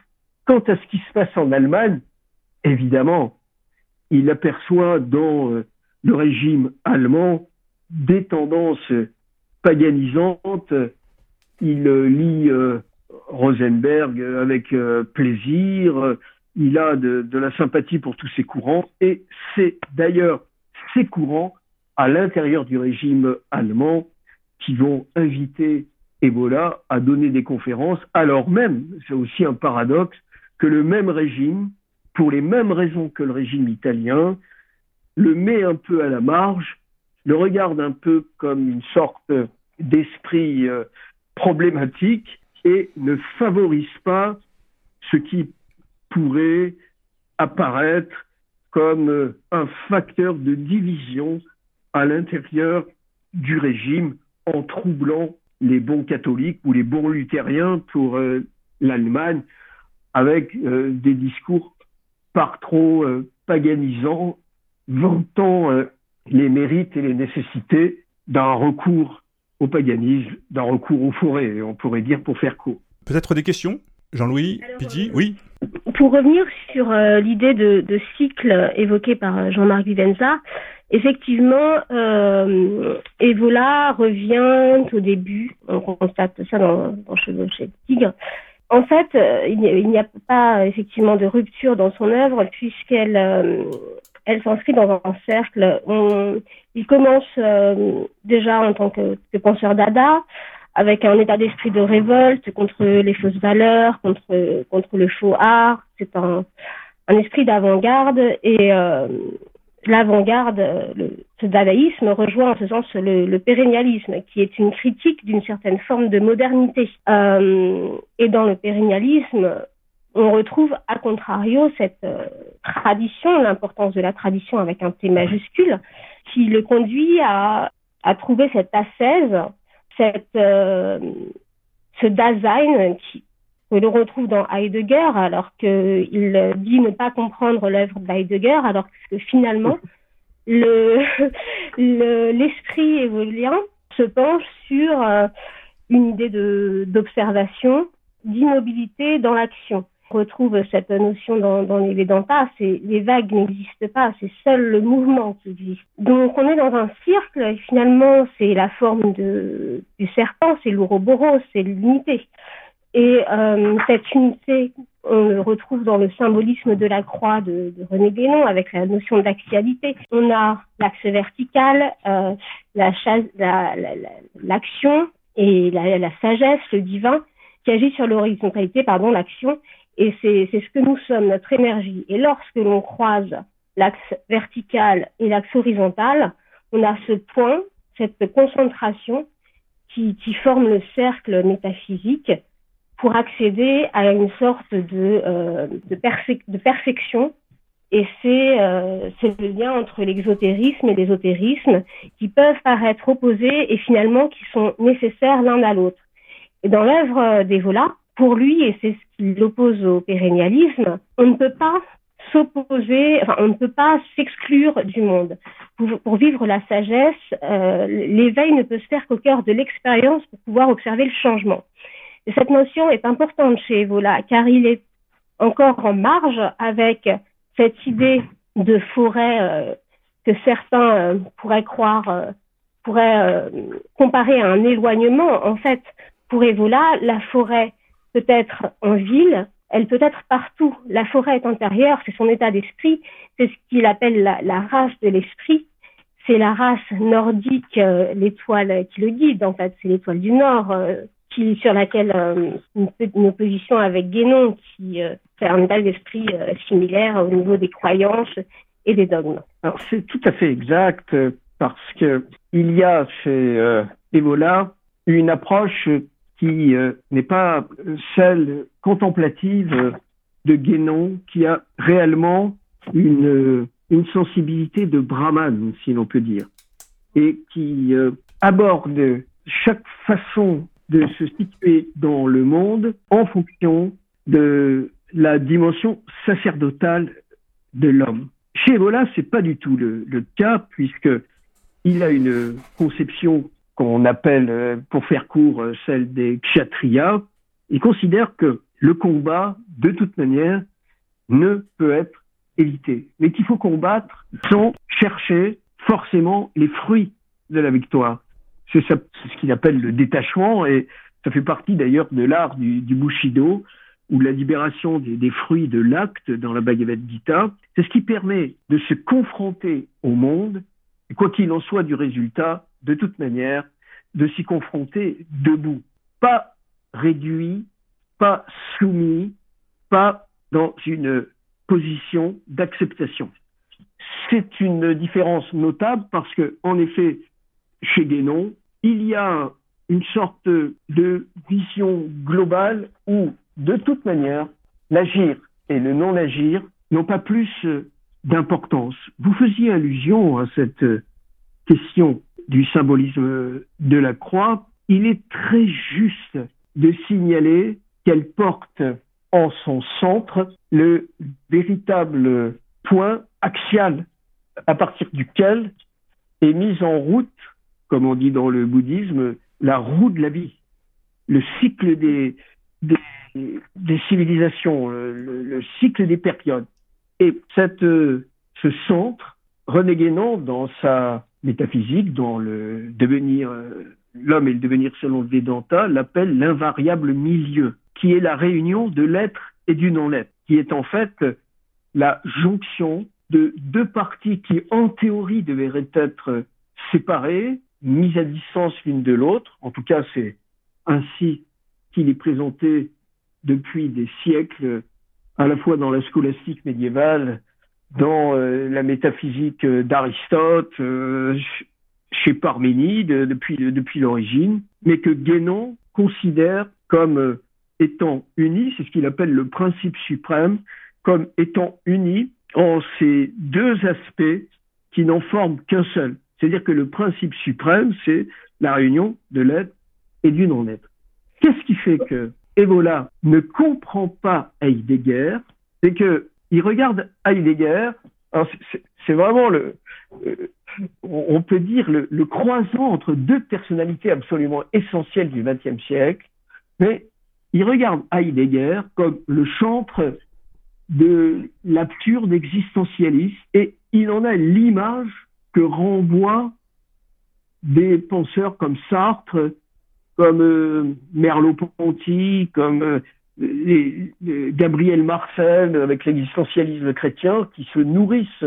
Quant à ce qui se passe en Allemagne, évidemment, il aperçoit dans euh, le régime allemand des tendances paganisantes. Il euh, lit Rosenberg avec plaisir il a de, la sympathie pour tous ces courants, et c'est d'ailleurs ces courants à l'intérieur du régime allemand qui vont inviter Ebola à donner des conférences, alors même, c'est aussi un paradoxe, que le même régime, pour les mêmes raisons que le régime italien, le met un peu à la marge, le regarde un peu comme une sorte d'esprit euh, problématique et ne favorise pas ce qui pourrait apparaître comme euh, un facteur de division à l'intérieur du régime en troublant les bons catholiques ou les bons luthériens pour euh, l'Allemagne avec euh, des discours par trop paganisants, vantant les mérites et les nécessités d'un recours au paganisme, d'un recours aux forêts, on pourrait dire pour faire court. Peut-être des questions? Jean-Louis Pidgey Oui pour revenir sur euh, l'idée de, cycle évoquée par euh, Jean-Marc Vivenza, effectivement, euh, Evola revient au début, on constate ça dans, dans Chevauché de Tigre. En fait, il n'y a, pas effectivement de rupture dans son œuvre puisqu'elle elle s'inscrit dans un cercle. il commence déjà en tant que, que penseur dada, avec un état d'esprit de révolte contre les fausses valeurs, contre, contre le faux art. C'est un, un esprit d'avant-garde et euh, l'avant-garde, ce dadaïsme rejoint en ce sens le, le pérennialisme, qui est une critique d'une certaine forme de modernité. Euh, et dans le pérennialisme, on retrouve à contrario cette euh, tradition, l'importance de la tradition avec un T majuscule, qui le conduit à, trouver cette ascèse cette, euh, ce Dasein qui, que retrouve dans Heidegger, alors qu'il dit ne pas comprendre l'œuvre d'Heidegger, alors que finalement, le, l'esprit évolien se penche sur euh, une idée d'observation, d'immobilité dans l'action retrouve cette notion dans, les Vedanta, c'est les vagues n'existent pas, c'est seul le mouvement qui existe. Donc on est dans un cercle et finalement c'est la forme du serpent, c'est l'ouroboros, c'est l'unité. Et euh, cette unité, on le retrouve dans le symbolisme de la croix de, René Guénon avec la notion d'axialité. On a l'axe vertical, euh, la l'action la, la, et la sagesse, le divin, qui agit sur l'horizontalité, pardon, l'action, et c'est ce que nous sommes, notre énergie. Et lorsque l'on croise l'axe vertical et l'axe horizontal, on a ce point, cette concentration qui, qui forme le cercle métaphysique pour accéder à une sorte de, euh, de, perfection. Et euh, c'est le lien entre l'exotérisme et l'ésotérisme qui peuvent paraître opposés et finalement qui sont nécessaires l'un à l'autre. Et dans l'œuvre d'Evola, pour lui, et c'est ce qui l'oppose au pérennialisme, on ne peut pas s'opposer, enfin, on ne peut pas s'exclure du monde. Pour, vivre la sagesse, euh, l'éveil ne peut se faire qu'au cœur de l'expérience pour pouvoir observer le changement. Et cette notion est importante chez Evola, car il est encore en marge avec cette idée de forêt euh, que certains euh, pourraient croire, pourraient comparer à un éloignement. En fait, pour Evola, la forêt peut être en ville, elle peut être partout. La forêt est intérieure, c'est son état d'esprit, c'est ce qu'il appelle la, race de l'esprit. C'est la race nordique, l'étoile qui le guide, en fait, c'est l'étoile du Nord, qui, sur laquelle euh, une, opposition avec Guénon, qui euh, fait un état d'esprit euh, similaire au niveau des croyances et des dogmes. Alors c'est tout à fait exact parce que il y a chez Ebola une approche qui n'est pas celle contemplative de Guénon, qui a réellement une, une sensibilité de brahman, si l'on peut dire, et qui aborde chaque façon de se situer dans le monde en fonction de la dimension sacerdotale de l'homme. Chez Evola, c'est pas du tout le, le, cas puisque il a une conception qu'on appelle, euh, pour faire court, euh, celle des kshatriyas. Il considère que le combat, de toute manière, ne peut être évité, mais qu'il faut combattre sans chercher forcément les fruits de la victoire. C'est ce qu'il appelle le détachement et ça fait partie d'ailleurs de l'art du, du, Bushido ou la libération des, des fruits de l'acte dans la Bhagavad Gita. C'est ce qui permet de se confronter au monde, et quoi qu'il en soit du résultat, de toute manière, de s'y confronter debout, pas réduit, pas soumis, pas dans une position d'acceptation. C'est une différence notable parce que, en effet, chez Guénon, il y a une sorte de vision globale où, de toute manière, l'agir et le non-agir n'ont pas plus d'importance. Vous faisiez allusion à cette question du symbolisme de la croix. Il est très juste de signaler qu'elle porte en son centre le véritable point axial à partir duquel est mise en route comme on dit dans le bouddhisme, la roue de la vie, le cycle des, civilisations, le, le, cycle des périodes. Et cette, ce centre, René Guénon, dans sa métaphysique, dans le devenir, l'homme et le devenir selon Vedanta, l'appelle l'invariable milieu, qui est la réunion de l'être et du non-être, qui est en fait la jonction de deux parties qui, en théorie, devraient être séparées, mises à distance l'une de l'autre. En tout cas, c'est ainsi qu'il est présenté depuis des siècles, à la fois dans la scolastique médiévale, dans euh, la métaphysique d'Aristote, euh, chez Parménide, depuis, depuis l'origine, mais que Guénon considère comme euh, étant uni, c'est ce qu'il appelle le principe suprême, comme étant uni en ces deux aspects qui n'en forment qu'un seul, c'est-à-dire que le principe suprême, c'est la réunion de l'être et du non-être. Qu'est-ce qui fait que Evola ne comprend pas Heidegger? C'est que il regarde Heidegger. C'est vraiment le, euh, on peut dire le, croisement entre deux personnalités absolument essentielles du XXe siècle, mais il regarde Heidegger comme le chantre de l'absurde existentialiste et il en a l'image que renvoient des penseurs comme Sartre, comme euh, Merleau-Ponty, comme euh, Gabriel Marcel avec l'existentialisme chrétien, qui se nourrissent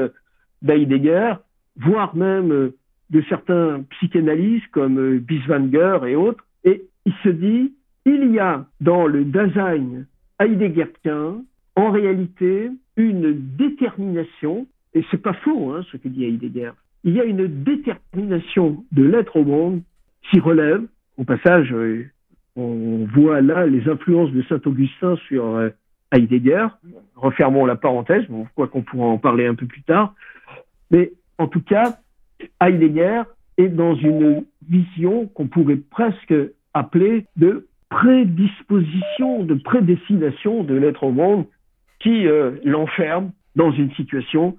d'Heidegger, voire même euh, de certains psychanalystes comme Biswanger et autres. Et il se dit, il y a dans le Dasein heideggerien, en réalité, une détermination, et c'est pas faux hein, ce que dit Heidegger, il y a une détermination de l'être au monde qui relève, au passage, euh, on voit là les influences de Saint-Augustin sur euh, Heidegger, refermons la parenthèse, bon, quoi qu'on pourra en parler un peu plus tard, mais en tout cas, Heidegger est dans une vision qu'on pourrait presque appeler de prédisposition, de prédestination de l'être au monde qui euh, l'enferme dans une situation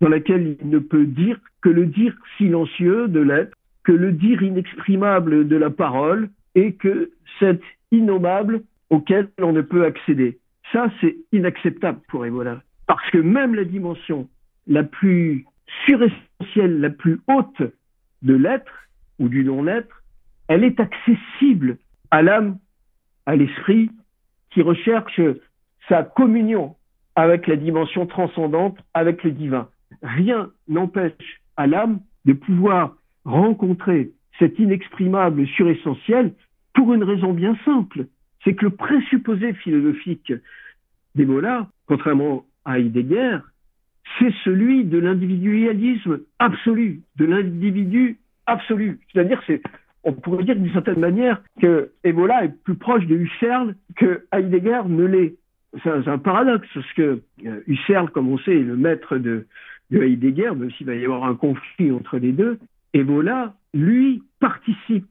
dans laquelle il ne peut dire que le dire silencieux de l'être, que le dire inexprimable de la parole, et que c'est innommable auquel on ne peut accéder. Ça, c'est inacceptable pour Ebola. Parce que même la dimension la plus suressentielle, la plus haute de l'être ou du non-être, elle est accessible à l'âme, à l'esprit, qui recherche sa communion avec la dimension transcendante, avec le divin. Rien n'empêche à l'âme de pouvoir rencontrer cet inexprimable suressentiel pour une raison bien simple. C'est que le présupposé philosophique d'Ebola, contrairement à Heidegger, c'est celui de l'individualisme absolu, de l'individu absolu. C'est-à-dire, c'est on pourrait dire d'une certaine manière que Ebola est plus proche de Husserl que Heidegger ne l'est. C'est un, paradoxe, parce que euh, Husserl, comme on sait, est le maître de, de Heidegger, même s'il va y avoir un conflit entre les deux. Ebola, lui, participe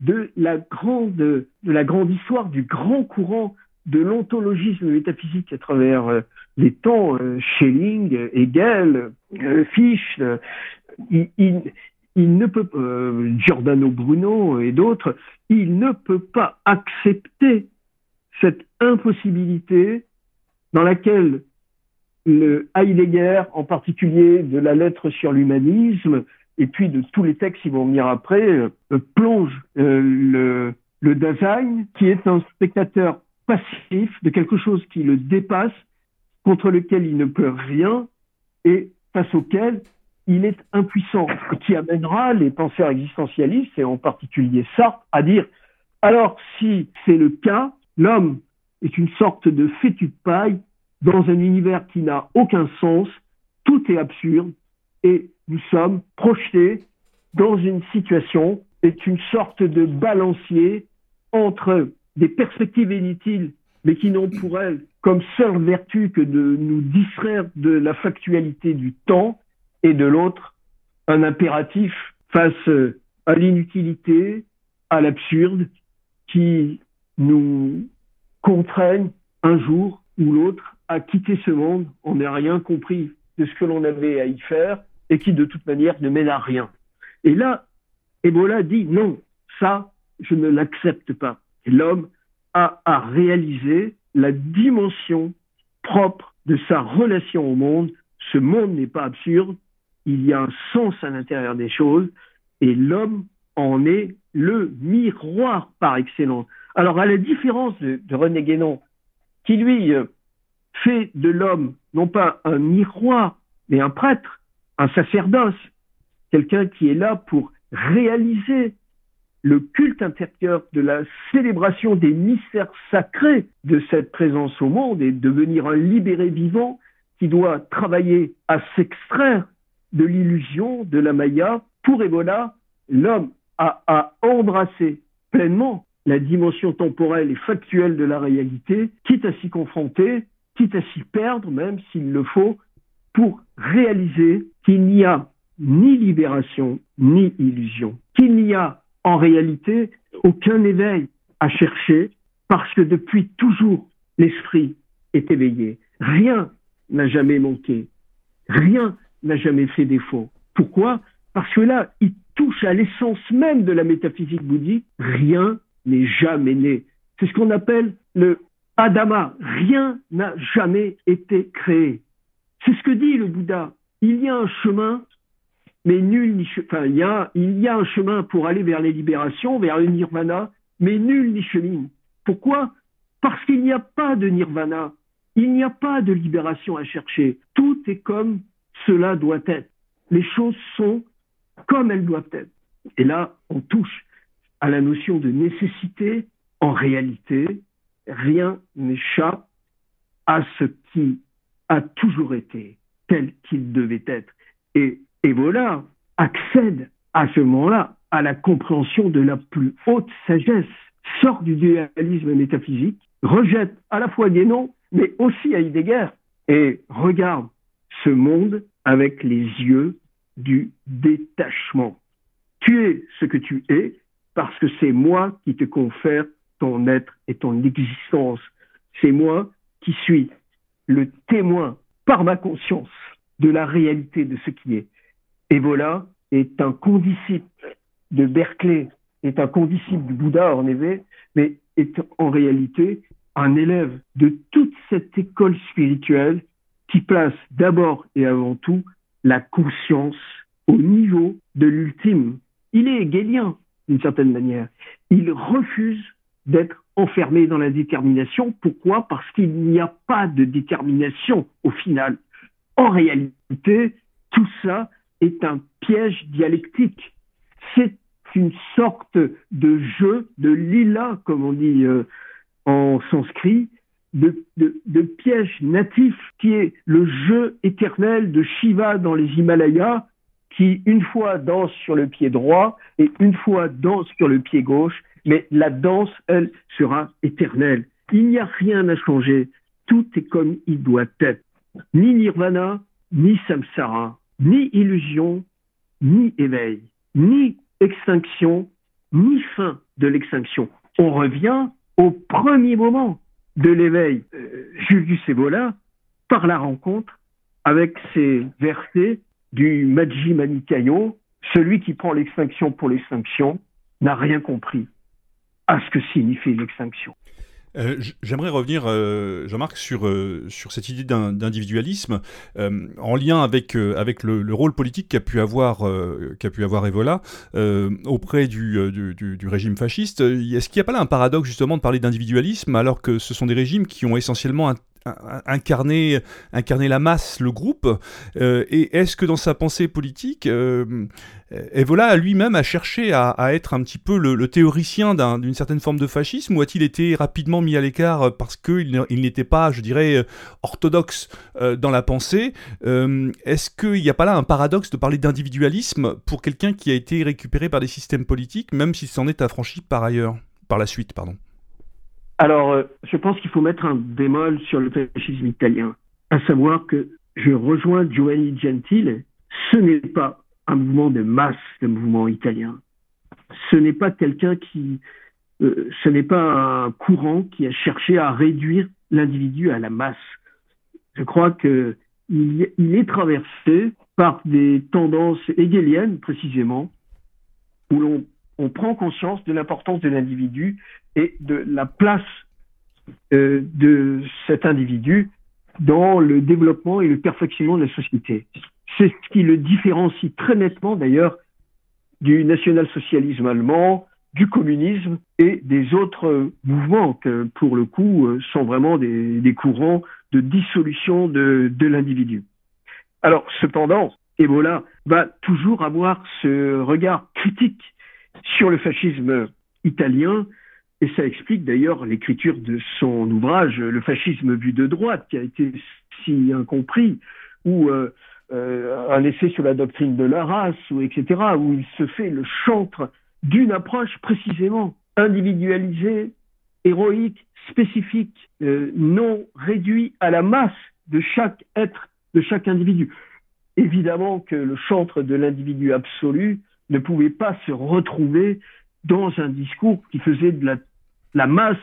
de la grande, de la grande histoire, du grand courant de l'ontologisme métaphysique à travers euh, les temps, euh, Schelling, Hegel, Fichte, il, il ne peut, euh, Giordano Bruno et d'autres, il ne peut pas accepter cette impossibilité dans laquelle le Heidegger, en particulier de la lettre sur l'humanisme, et puis de tous les textes qui vont venir après, euh, plonge euh, le, le Dasein, qui est un spectateur passif de quelque chose qui le dépasse, contre lequel il ne peut rien, et face auquel il est impuissant, qui amènera les penseurs existentialistes, et en particulier Sartre, à dire, alors si c'est le cas, l'homme est une sorte de fétu de paille dans un univers qui n'a aucun sens, tout est absurde, et nous sommes projetés dans une situation, est une sorte de balancier entre des perspectives inutiles, mais qui n'ont pour elles comme seule vertu que de nous distraire de la factualité du temps, et de l'autre un impératif face à l'inutilité, à l'absurde, qui nous contraignent un jour ou l'autre à quitter ce monde. On n'a rien compris de ce que l'on avait à y faire et qui de toute manière ne mène à rien. Et là, Ebola dit non, ça, je ne l'accepte pas. L'homme a à réaliser la dimension propre de sa relation au monde. Ce monde n'est pas absurde, il y a un sens à l'intérieur des choses et l'homme en est le miroir par excellence. Alors, à la différence de, René Guénon, qui lui euh, fait de l'homme non pas un miroir, mais un prêtre, un sacerdoce, quelqu'un qui est là pour réaliser le culte intérieur de la célébration des mystères sacrés de cette présence au monde et devenir un libéré vivant qui doit travailler à s'extraire de l'illusion de la Maya. Pour Ebola, l'homme a, à embrassé pleinement la dimension temporelle et factuelle de la réalité, quitte à s'y confronter, quitte à s'y perdre, même s'il le faut, pour réaliser qu'il n'y a ni libération ni illusion, qu'il n'y a en réalité aucun éveil à chercher, parce que depuis toujours, l'esprit est éveillé. Rien n'a jamais manqué. Rien n'a jamais fait défaut. Pourquoi? Parce que là, il touche à l'essence même de la métaphysique bouddhique. Rien n'est jamais né. C'est ce qu'on appelle le Adama. Rien n'a jamais été créé. C'est ce que dit le Bouddha. Il y a un chemin, mais nul n'y enfin, il y a, il y a un chemin pour aller vers les libérations, vers le nirvana, mais nul n'y chemine. Pourquoi? Parce qu'il n'y a pas de nirvana. Il n'y a pas de libération à chercher. Tout est comme cela doit être. Les choses sont comme elles doivent être. Et là, on touche à la notion de nécessité en réalité, rien n'échappe à ce qui a toujours été tel qu'il devait être. Et Ebola accède à ce moment-là à la compréhension de la plus haute sagesse, sort du dualisme métaphysique, rejette à la fois Guénon, mais aussi Heidegger, et regarde ce monde avec les yeux du détachement. Tu es ce que tu es parce que c'est moi qui te confère ton être et ton existence. C'est moi qui suis le témoin par ma conscience de la réalité de ce qui est. Et voilà est un condisciple de Berkeley, est un condisciple du Bouddha en effet, mais est en réalité un élève de toute cette école spirituelle qui place d'abord et avant tout la conscience au niveau de l'ultime. Il est hegelien d'une certaine manière. Il refuse d'être enfermé dans la détermination. Pourquoi? Parce qu'il n'y a pas de détermination au final. En réalité, tout ça est un piège dialectique. C'est une sorte de jeu, de lila, comme on dit euh, en sanskrit, de, de, piège natif qui est le jeu éternel de Shiva dans les Himalayas, qui une fois danse sur le pied droit et une fois danse sur le pied gauche, mais la danse, elle, sera éternelle. Il n'y a rien à changer. Tout est comme il doit être. Ni nirvana, ni samsara, ni illusion, ni éveil, ni extinction, ni fin de l'extinction. On revient au premier moment de l'éveil. Euh, Julius Evola, par la rencontre avec ces versets du Majjhima Manikayo, celui qui prend l'extinction pour l'extinction n'a rien compris à ce que signifie l'extinction. Euh, j'aimerais revenir, euh, Jean-Marc, sur, euh, sur cette idée d'individualisme en lien avec, avec le, rôle politique qu'a pu avoir, qu'a pu avoir Evola auprès du, du, du, régime fasciste. Est-ce qu'il n'y a pas là un paradoxe justement de parler d'individualisme alors que ce sont des régimes qui ont essentiellement un incarner, incarner la masse, le groupe. Euh, Et est-ce que dans sa pensée politique, euh, Evola lui-même a cherché à, être un petit peu le, théoricien d'une certaine forme de fascisme ou a-t-il été rapidement mis à l'écart parce qu'il il, n'était pas, je dirais, orthodoxe euh, dans la pensée? Est-ce qu'il n'y a pas là un paradoxe de parler d'individualisme pour quelqu'un qui a été récupéré par des systèmes politiques, même s'il s'en est affranchi par ailleurs, par la suite, pardon? Alors, euh, je pense qu'il faut mettre un bémol sur le fascisme italien, à savoir que je rejoins Giovanni Gentile, ce n'est pas un mouvement de masse, le mouvement italien. Ce n'est pas quelqu'un qui, euh, ce n'est pas un courant qui a cherché à réduire l'individu à la masse. Je crois que il, il est traversé par des tendances hegeliennes précisément, où l'on on prend conscience de l'importance de l'individu et de la place euh, de cet individu dans le développement et le perfectionnement de la société. C'est ce qui le différencie très nettement d'ailleurs du national-socialisme allemand, du communisme et des autres mouvements que, pour le coup, euh, sont vraiment des, courants de dissolution de, de l'individu. Alors, cependant, Ebola va toujours avoir ce regard critique sur le fascisme italien, et ça explique d'ailleurs l'écriture de son ouvrage Le fascisme vu de droite, qui a été si incompris, ou euh, euh, un essai sur la doctrine de la race, ou etc., où il se fait le chantre d'une approche précisément individualisée, héroïque, spécifique, euh, non réduit à la masse de chaque être, de chaque individu. Évidemment que le chantre de l'individu absolu ne pouvait pas se retrouver dans un discours qui faisait de la, masse,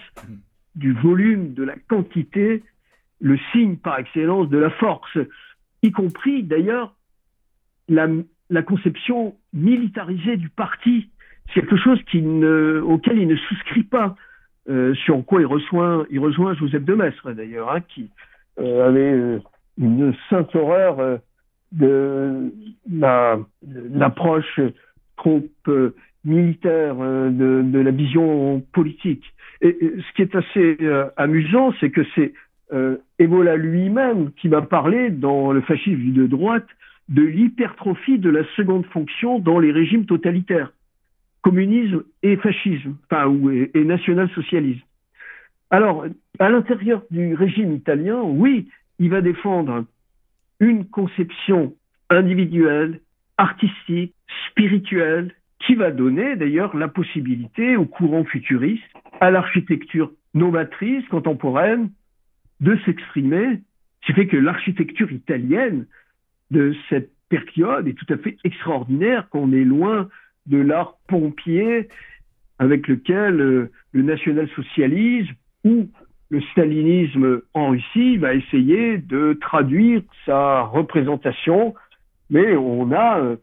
du volume, de la quantité, le signe par excellence de la force, y compris d'ailleurs la, conception militarisée du parti. C'est quelque chose auquel il ne souscrit pas, euh, sur quoi il rejoint, Joseph de d'ailleurs, hein, qui euh, avait euh, une sainte horreur de l'approche trop euh, militaire euh, de, la vision politique. Et, ce qui est assez euh, amusant, c'est que c'est Ebola lui-même qui va parler dans le fascisme de droite de l'hypertrophie de la seconde fonction dans les régimes totalitaires. communisme et fascisme, enfin, ou, et national-socialisme. Alors, à l'intérieur du régime italien, oui, il va défendre une conception individuelle, artistique, spirituelle, qui va donner d'ailleurs la possibilité au courant futuriste, à l'architecture novatrice, contemporaine, de s'exprimer. Ce qui fait que l'architecture italienne de cette période est tout à fait extraordinaire, qu'on est loin de l'art pompier avec lequel euh, le national-socialisme ou le stalinisme en Russie va essayer de traduire sa représentation, mais on a euh,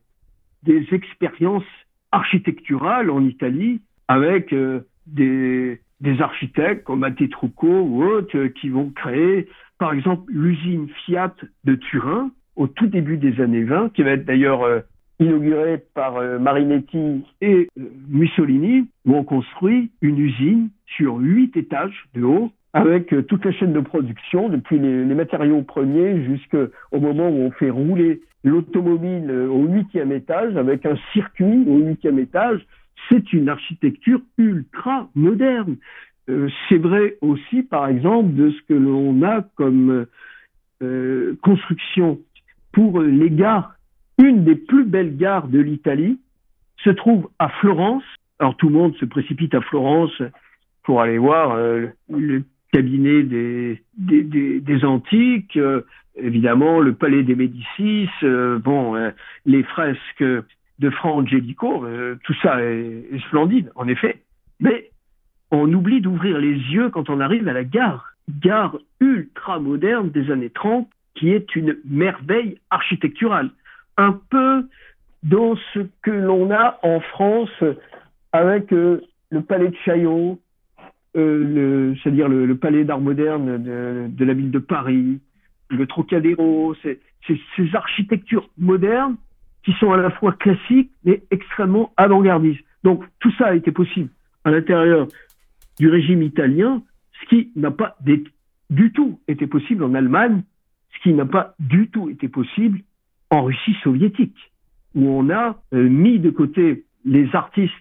des expériences architecturales en Italie avec euh, des, des architectes comme Trucco ou autres euh, qui vont créer, par exemple, l'usine Fiat de Turin au tout début des années 20, qui va être d'ailleurs euh, inaugurée par euh, Marinetti et Mussolini, où on construit une usine sur huit étages de haut avec toute la chaîne de production, depuis les matériaux premiers jusqu'au moment où on fait rouler l'automobile euh, au huitième étage, avec un circuit au huitième étage. C'est une architecture ultra moderne. Euh, c'est vrai aussi, par exemple, de ce que l'on a comme euh, construction pour les gares. Une des plus belles gares de l'Italie se trouve à Florence. Alors tout le monde se précipite à Florence pour aller voir le cabinet des, des, des, des antiques, euh, évidemment le palais des Médicis, euh, bon, euh, les fresques de Fra Angelico, euh, tout ça est, est splendide, en effet. Mais on oublie d'ouvrir les yeux quand on arrive à la gare, gare ultra moderne des années 30, qui est une merveille architecturale. Un peu dans ce que l'on a en France avec euh, le palais de Chaillot, euh, c'est-à-dire le, le palais d'art moderne de, de la ville de Paris, le Trocadéro, c'est c'est ces architectures modernes qui sont à la fois classiques mais extrêmement avant-gardistes. Donc tout ça a été possible à l'intérieur du régime italien, ce qui n'a pas du tout été possible en Allemagne, ce qui n'a pas du tout été possible en Russie soviétique, où on a euh, mis de côté les artistes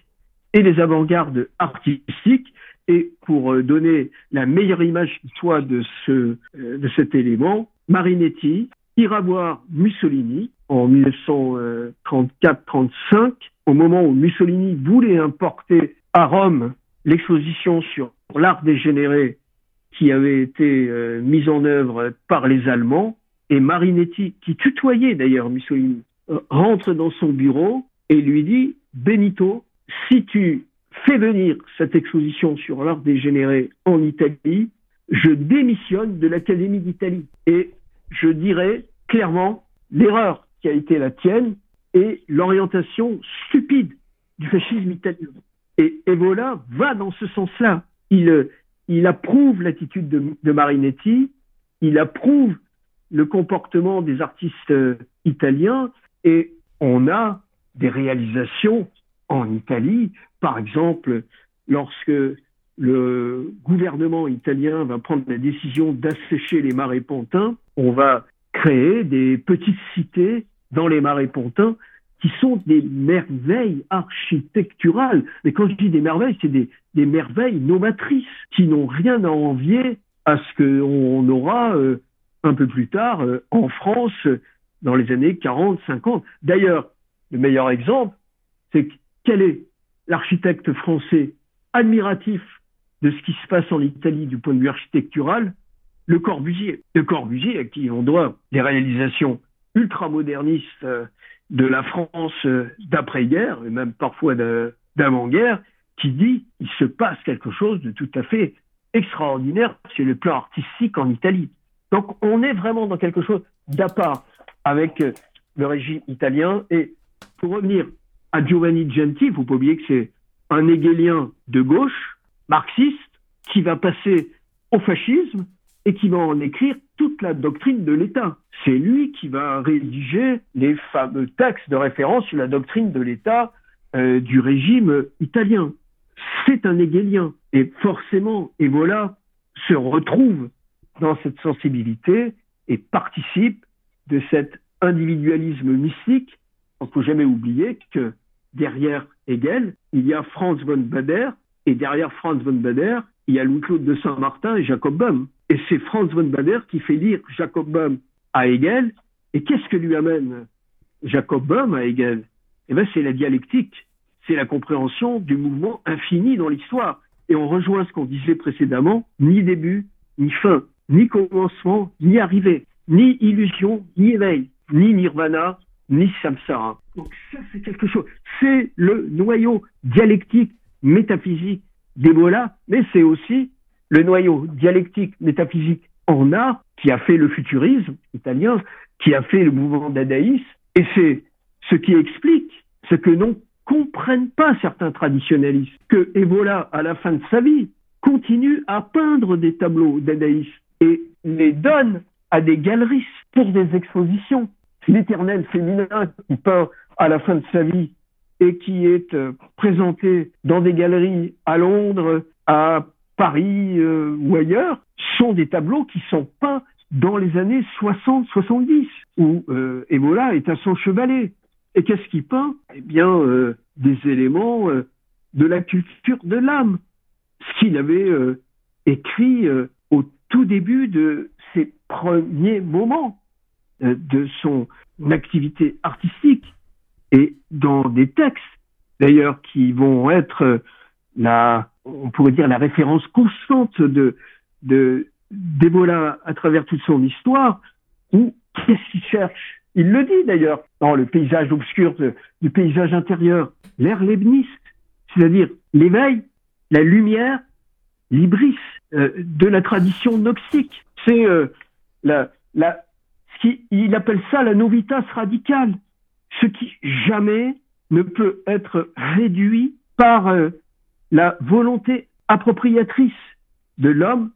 et les avant-gardes artistiques, et pour euh, donner la meilleure image soit de, ce, euh, de cet élément, Marinetti ira voir Mussolini en 1934-35, au moment où Mussolini voulait importer à Rome l'exposition sur l'art dégénéré qui avait été euh, mise en œuvre par les Allemands, et Marinetti, qui tutoyait d'ailleurs Mussolini, rentre dans son bureau et lui dit Benito, si tu fais venir cette exposition sur l'art dégénéré en Italie, je démissionne de l'Académie d'Italie. Et je dirais clairement l'erreur qui a été la tienne et l'orientation stupide du fascisme italien. Et Evola va dans ce sens-là. Il, il approuve l'attitude de, de Marinetti, il approuve le comportement des artistes euh, italiens et on a des réalisations en Italie, par exemple, lorsque le gouvernement italien va prendre la décision d'assécher les marais pontins, on va créer des petites cités dans les marais pontins qui sont des merveilles architecturales. Mais quand je dis des merveilles, c'est des, merveilles novatrices qui n'ont rien à envier à ce qu'on aura euh, un peu plus tard euh, en France dans les années 40, 50. D'ailleurs, le meilleur exemple, c'est que quel est l'architecte français admiratif de ce qui se passe en Italie du point de vue architectural? Le Corbusier. Le Corbusier à qui on doit les réalisations ultramodernistes euh, de la France euh, d'après-guerre, et même parfois d'avant-guerre, qui dit il se passe quelque chose de tout à fait extraordinaire sur le plan artistique en Italie. Donc on est vraiment dans quelque chose d'à part avec euh, le régime italien. Et pour revenir à Giovanni Genti, il faut pas oublier que c'est un hégélien de gauche, marxiste, qui va passer au fascisme et qui va en écrire toute la doctrine de l'État. C'est lui qui va rédiger les fameux textes de référence sur la doctrine de l'État euh, du régime italien. C'est un hégélien. Et forcément, Evola se retrouve dans cette sensibilité et participe de cet individualisme mystique. Il ne faut jamais oublier que derrière Hegel, il y a Franz von Bader, et derrière Franz von Bader, il y a Louis-Claude de Saint-Martin et Jacob Böhm. Et c'est Franz von Bader qui fait lire Jacob Böhm à Hegel. Et qu'est-ce que lui amène Jacob Böhm à Hegel? Eh bien, c'est la dialectique. C'est la compréhension du mouvement infini dans l'histoire. Et on rejoint ce qu'on disait précédemment, ni début, ni fin, ni commencement, ni arrivée, ni illusion, ni éveil, ni nirvana, ni samsara. Donc ça, c'est quelque chose. C'est le noyau dialectique, métaphysique d'Ebola, mais c'est aussi le noyau dialectique, métaphysique en art qui a fait le futurisme italien, qui a fait le mouvement dadaïsme, et c'est ce qui explique ce que n'ont comprennent pas certains traditionnalistes que Ebola, à la fin de sa vie, continue à peindre des tableaux dadaïstes et les donne à des galeristes pour des expositions. L'éternel féminin qui peint à la fin de sa vie et qui est euh, présenté dans des galeries à Londres, à Paris euh, ou ailleurs, sont des tableaux qui sont peints dans les années 60-70, où euh, est à son chevalet. Et qu'est-ce qu'il peint? Eh bien, euh, des éléments de la culture de l'âme. Ce qu'il avait écrit au tout début de ses premiers moments de son activité artistique et dans des textes, d'ailleurs, qui vont être la, on pourrait dire la référence constante de, de à travers toute son histoire, où qu'est-ce qu'il cherche? Il le dit d'ailleurs dans le paysage obscur du paysage intérieur, l'ère leibniste, c'est-à-dire l'éveil, la lumière, l'ibris euh, de la tradition noxique. C'est euh, la, la, il appelle ça la novitas radicale, ce qui jamais ne peut être réduit par euh, la volonté appropriatrice de l'homme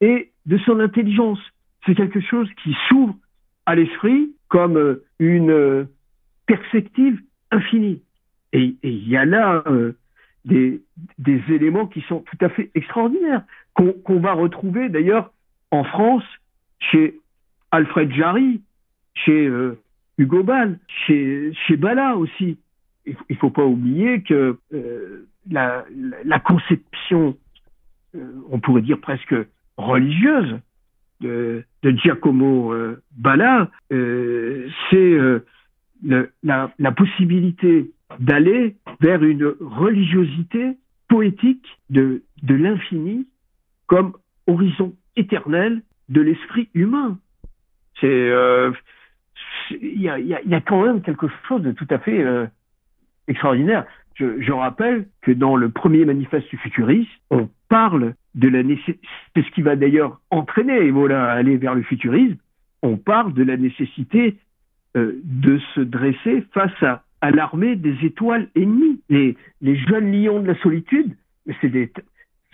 et de son intelligence. C'est quelque chose qui s'ouvre à l'esprit comme euh, une euh, perspective infinie. Et il y a là des, éléments qui sont tout à fait extraordinaires, qu'on va retrouver d'ailleurs en France chez Alfred Jarry, chez Hugo Ball, chez, Bala aussi. Il ne faut pas oublier que la, la, conception, on pourrait dire presque religieuse, de, Giacomo euh, euh, c'est euh, la, possibilité d'aller vers une religiosité poétique de l'infini comme horizon éternel de l'esprit humain. C'est il y, a, y, a, quand même quelque chose de tout à fait extraordinaire. Je, je, rappelle que dans le premier manifeste du futuriste, on parle de la nécessité, c'est ce qui va d'ailleurs entraîner Ebola à aller vers le futurisme, on parle de la nécessité euh, de se dresser face à, à l'armée des étoiles ennemies. Les, les jeunes lions de la solitude, c'est des,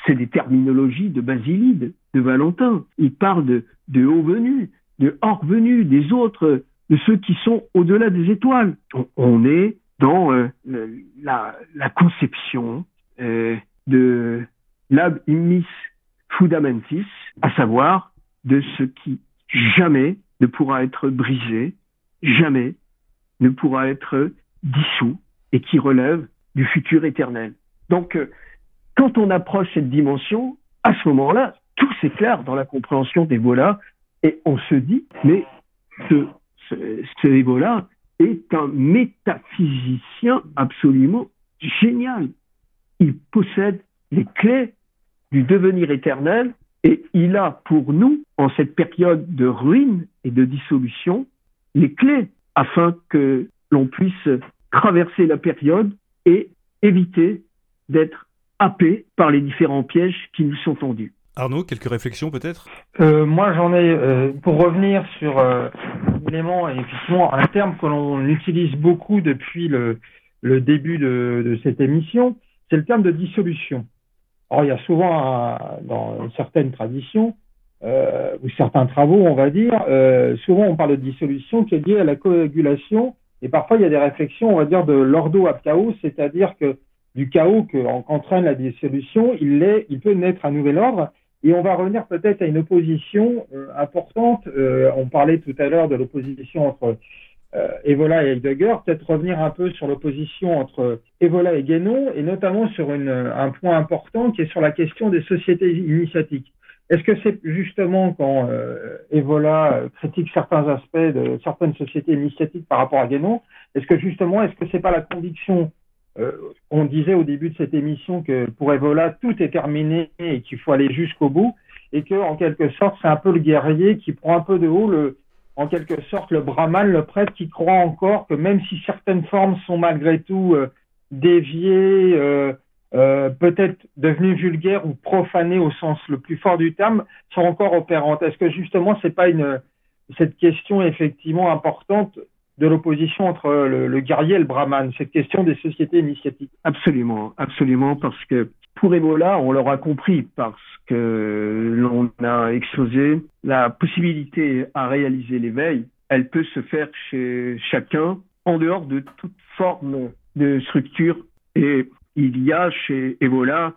c'est des terminologies de Basilide, de Valentin. Ils parlent de, de hauts venus, de hors venus, des autres, de ceux qui sont au-delà des étoiles. On, est dans euh, la, conception euh, de l'ab immis fundamentis, à savoir de ce qui jamais ne pourra être brisé, jamais ne pourra être dissous et qui relève du futur éternel. Donc, euh, quand on approche cette dimension, à ce moment-là, tout s'éclaire dans la compréhension d'Ebola et on se dit, mais ce, ce, ce est un métaphysicien absolument génial. Il possède les clés du devenir éternel et il a pour nous, en cette période de ruine et de dissolution, les clés afin que l'on puisse traverser la période et éviter d'être happé par les différents pièges qui nous sont tendus. Arnaud, quelques réflexions peut-être? Euh, Moi j'en ai, euh, pour revenir sur euh, un élément, et effectivement un terme que l'on utilise beaucoup depuis le, début de, cette émission, c'est le terme de dissolution. Or, il y a souvent, dans certaines traditions, euh, ou certains travaux, on va dire, euh, souvent on parle de dissolution qui est liée à la coagulation, et parfois il y a des réflexions, on va dire, de l'ordo ab chaos, c'est-à-dire que du chaos qu'entraîne la dissolution, il, il peut naître un nouvel ordre, et on va revenir peut-être à une opposition euh, importante. on parlait tout à l'heure de l'opposition entre euh, Evola et Heidegger, peut-être revenir un peu sur l'opposition entre Evola et Guénon, et notamment sur une, un point important qui est sur la question des sociétés initiatiques. Est-ce que c'est justement quand euh, Evola critique certains aspects de certaines sociétés initiatiques par rapport à Guénon, est-ce que justement, est-ce que c'est pas la conviction euh, on disait au début de cette émission que pour Evola, tout est terminé et qu'il faut aller jusqu'au bout, et que en quelque sorte, c'est un peu le guerrier qui prend un peu de haut le, en quelque sorte, le brahman, le prêtre qui croit encore que même si certaines formes sont malgré tout euh, déviées, euh, peut-être devenues vulgaires ou profanées au sens le plus fort du terme, sont encore opérantes. Est-ce que justement, c'est pas une cette question effectivement importante de l'opposition entre le, guerrier et le brahman, cette question des sociétés initiatiques. Absolument, absolument, parce que pour Ebola, on l'aura compris parce que l'on a exposé la possibilité à réaliser l'éveil, elle peut se faire chez chacun en dehors de toute forme de structure. Et il y a chez Ebola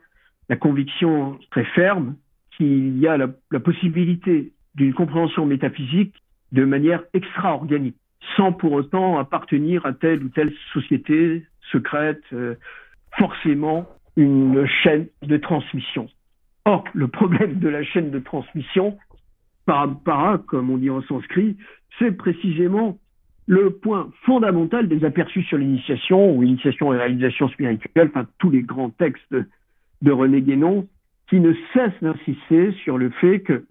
la conviction très ferme qu'il y a la, la possibilité d'une compréhension métaphysique de manière extra-organique sans pour autant appartenir à telle ou telle société secrète, euh, forcément une chaîne de transmission. Or, le problème de la chaîne de transmission, par para, comme on dit en sanskrit, c'est précisément le point fondamental des aperçus sur l'initiation ou initiation et réalisation spirituelle, enfin tous les grands textes de René Guénon, qui ne cessent d'insister sur le fait que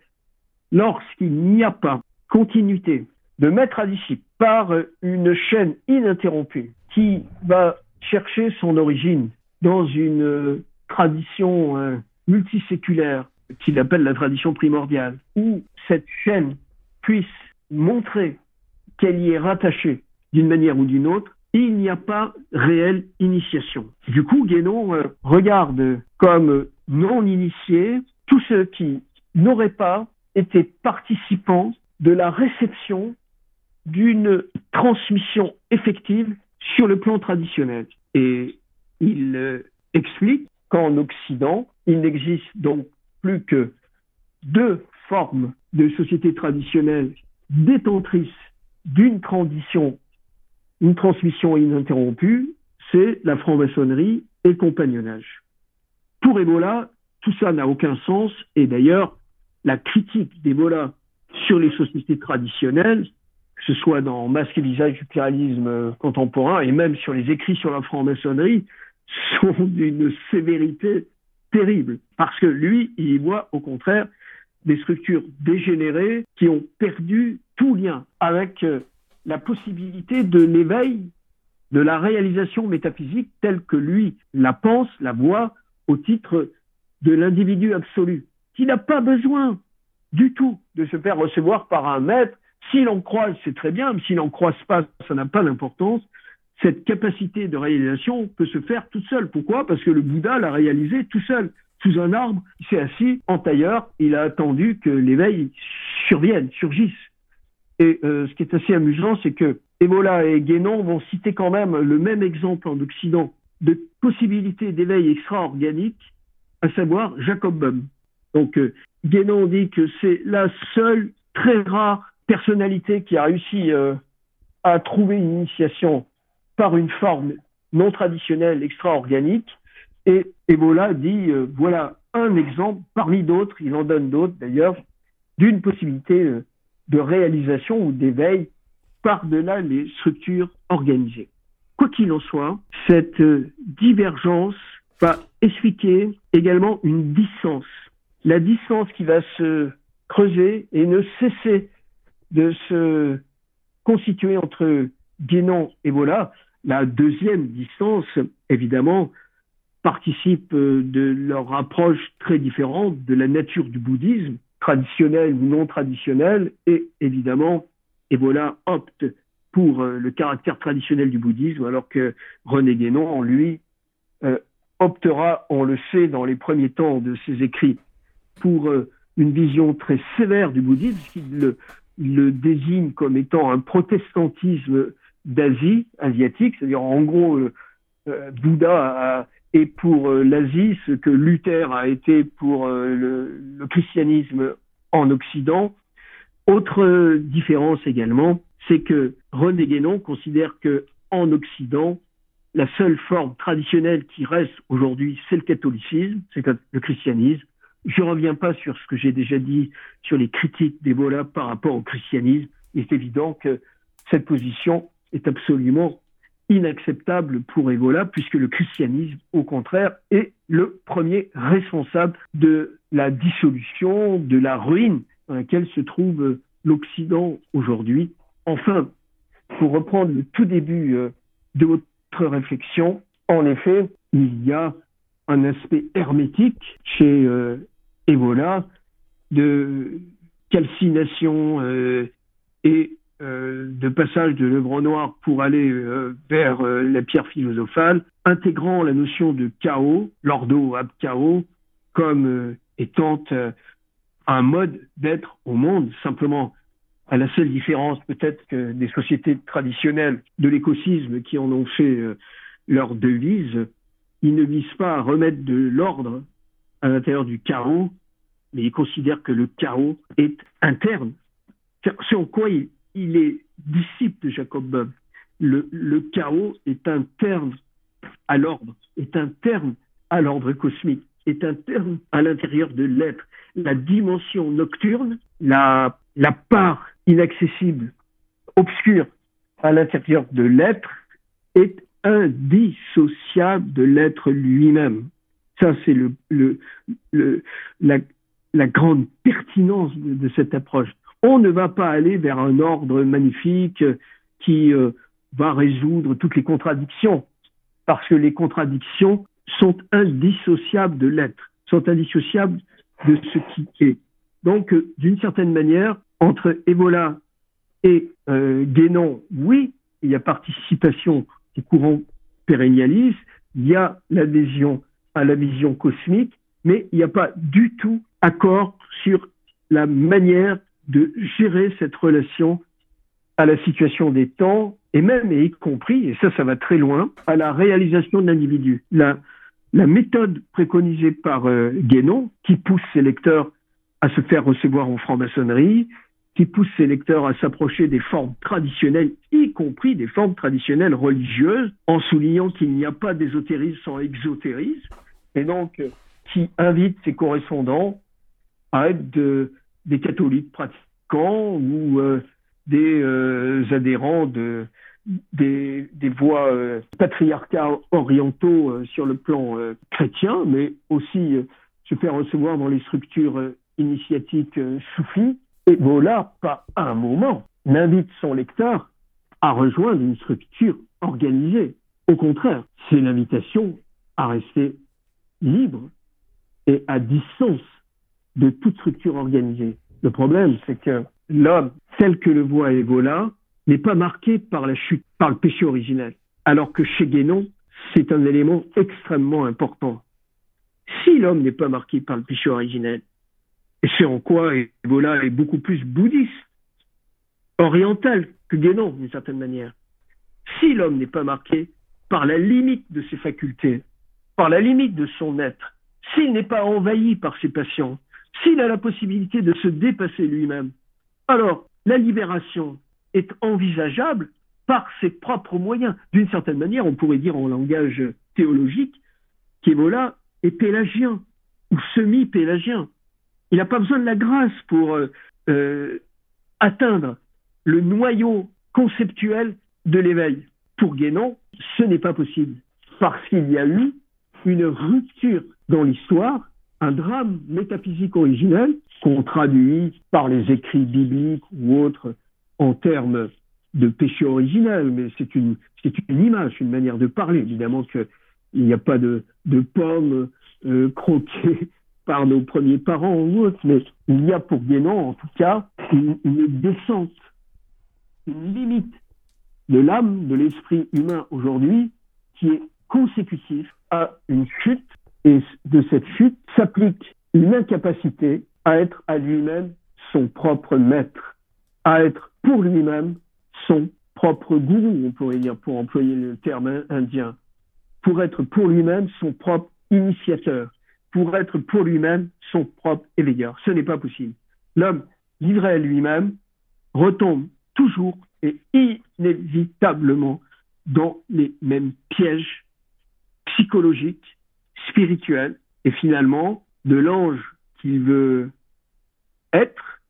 lorsqu'il n'y a pas continuité de maître à disciple par une chaîne ininterrompue qui va chercher son origine dans une tradition euh, multiséculaire qu'il appelle la tradition primordiale, où cette chaîne puisse montrer qu'elle y est rattachée d'une manière ou d'une autre, il n'y a pas réelle initiation. Du coup, Guénon euh, regarde comme non initiés tous ceux qui n'auraient pas été participants de la réception d'une transmission effective sur le plan traditionnel. Et il euh, explique qu'en Occident, il n'existe donc plus que deux formes de sociétés traditionnelles détentrices d'une tradition, une transmission ininterrompue, c'est la franc-maçonnerie et le compagnonnage. Pour Ebola, tout ça n'a aucun sens et d'ailleurs, la critique d'Ebola sur les sociétés traditionnelles ce soit dans Masque et visage du pluralisme contemporain et même sur les écrits sur la franc-maçonnerie, <laughs> sont d'une sévérité terrible. Parce que lui, il y voit au contraire des structures dégénérées qui ont perdu tout lien avec euh, la possibilité de l'éveil, de la réalisation métaphysique telle que lui la pense, la voit au titre de l'individu absolu, qui n'a pas besoin du tout de se faire recevoir par un maître s'il en croise, c'est très bien, mais s'il n'en croise pas, ça n'a pas d'importance. Cette capacité de réalisation peut se faire toute seule. Pourquoi? Parce que le Bouddha l'a réalisé tout seul. Sous un arbre, il s'est assis en tailleur, il a attendu que l'éveil survienne, surgisse. Et euh, ce qui est assez amusant, c'est que Ebola et Guénon vont citer quand même le même exemple en Occident de possibilité d'éveil extra-organique, à savoir Jacob Bum. Donc euh, Guénon dit que c'est la seule très rare personnalité qui a réussi euh, à trouver une initiation par une forme non traditionnelle, extra-organique. Et Ebola dit, euh, voilà un exemple parmi d'autres, il en donne d'autres d'ailleurs, d'une possibilité euh, de réalisation ou d'éveil par-delà les structures organisées. Quoi qu'il en soit, cette divergence va expliquer également une distance. La distance qui va se creuser et ne cesser de se constituer entre Guénon et Bola. La deuxième distance, évidemment, participe euh, de leur approche très différente de la nature du bouddhisme, traditionnel ou non traditionnel, et évidemment, Ebola opte pour euh, le caractère traditionnel du bouddhisme, alors que René Guénon, en lui, euh, optera, on le sait dans les premiers temps de ses écrits, pour une vision très sévère du bouddhisme, qui le le désigne comme étant un protestantisme d'Asie, asiatique, c'est-à-dire en gros, euh, euh, Bouddha est pour euh, l'Asie ce que Luther a été pour le, le, christianisme en Occident. Autre différence également, c'est que René Guénon considère que en Occident, la seule forme traditionnelle qui reste aujourd'hui, c'est le catholicisme, c'est le christianisme. Je ne reviens pas sur ce que j'ai déjà dit sur les critiques d'Ebola par rapport au christianisme. Il est évident que cette position est absolument inacceptable pour Ebola, puisque le christianisme, au contraire, est le premier responsable de la dissolution, de la ruine dans laquelle se trouve l'Occident aujourd'hui. Enfin, pour reprendre le tout début euh, de votre réflexion, en effet, il y a un aspect hermétique chez euh, Ebola de calcination euh, et euh, de passage de l'œuvre noir pour aller euh, vers euh, la pierre philosophale, intégrant la notion de chaos, l'ordo ab chaos, comme étant un mode d'être au monde, simplement à la seule différence peut-être que des sociétés traditionnelles de l'écosisme qui en ont fait leur devise, ils ne visent pas à remettre de l'ordre à l'intérieur du chaos, mais ils considèrent que le chaos est interne. C'est en quoi il, il est disciple de Jacob Bob. Le, chaos est interne à l'ordre, est interne à l'ordre cosmique, est interne à l'intérieur de l'être. La dimension nocturne, la part inaccessible, obscure à l'intérieur de l'être, est indissociable de l'être lui-même. Ça, c'est le, la, grande pertinence de, cette approche. On ne va pas aller vers un ordre magnifique qui euh, va résoudre toutes les contradictions, parce que les contradictions sont indissociables de l'être, sont indissociables de ce qui est. Donc, euh, d'une certaine manière, entre Ebola et euh, Guénon, oui, il y a participation du courant pérennialiste, il y a l'adhésion à la vision cosmique, mais il n'y a pas du tout accord sur la manière de gérer cette relation à la situation des temps et même et y compris, et ça, ça va très loin, à la réalisation de l'individu. La, méthode préconisée par euh, Guénon, qui pousse ses lecteurs à se faire recevoir en franc-maçonnerie, qui pousse ses lecteurs à s'approcher des formes traditionnelles, y compris des formes traditionnelles religieuses, en soulignant qu'il n'y a pas d'ésotérisme sans exotérisme, et donc qui invite ses correspondants à être de, des catholiques pratiquants ou euh, des euh, adhérents de, des, voies euh, patriarcats orientaux euh, sur le plan chrétien, mais aussi se faire recevoir dans les structures initiatiques soufis. Et voilà, pas un moment, n'invite son lecteur à rejoindre une structure organisée. Au contraire, c'est l'invitation à rester libre et à distance de toute structure organisée. Le problème, c'est que l'homme, tel que le voit Evola, n'est pas marqué par la chute, par le péché originel. Alors que chez Guénon, c'est un élément extrêmement important. Si l'homme n'est pas marqué par le péché originel, et c'est en quoi Evola est beaucoup plus bouddhiste, oriental que Guénon, d'une certaine manière. Si l'homme n'est pas marqué par la limite de ses facultés, par la limite de son être, s'il n'est pas envahi par ses passions, s'il a la possibilité de se dépasser lui-même, alors la libération est envisageable par ses propres moyens. D'une certaine manière, on pourrait dire en langage théologique qu'Ebola est pélagien ou semi-pélagien. Il n'a pas besoin de la grâce pour euh, euh, atteindre le noyau conceptuel de l'éveil. Pour Guénon, ce n'est pas possible parce qu'il y a eu une rupture dans l'histoire un drame métaphysique originel qu'on traduit par les écrits bibliques ou autres en termes de péché originel, mais c'est une, c'est une image, une manière de parler. Évidemment qu'il n'y a pas de, de pommes euh, croquées <laughs> par nos premiers parents ou autres, mais il y a pour Guénon, en tout cas, une, une descente, une limite de l'âme, de l'esprit humain aujourd'hui, qui est consécutif une chute et de cette chute s'applique une incapacité à être à lui-même son propre maître, à être pour lui-même son propre gourou, on pourrait dire, pour employer le terme indien, pour être pour lui-même son propre initiateur, pour être pour lui-même son propre éveilleur. Ce n'est pas possible. L'homme livré à lui-même retombe toujours est inévitablement dans les mêmes pièges psychologiques, spirituels, et finalement, de l'ange qu'il veut être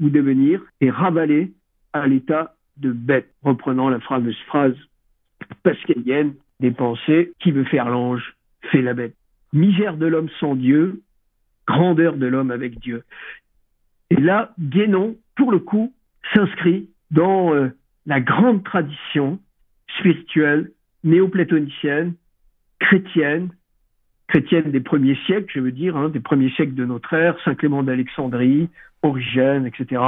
ou devenir est ravalé à l'état de bête, reprenant la phrase pascalienne des pensées, qui veut faire l'ange, fait la bête. Misère de l'homme sans Dieu, grandeur de l'homme avec Dieu. Et là, Guénon, pour le coup, s'inscrit dans euh, la grande tradition spirituelle néoplatonicienne, chrétienne, chrétienne des premiers siècles, je veux dire, hein, des premiers siècles de notre ère, Saint Clément d'Alexandrie, Origène, etc.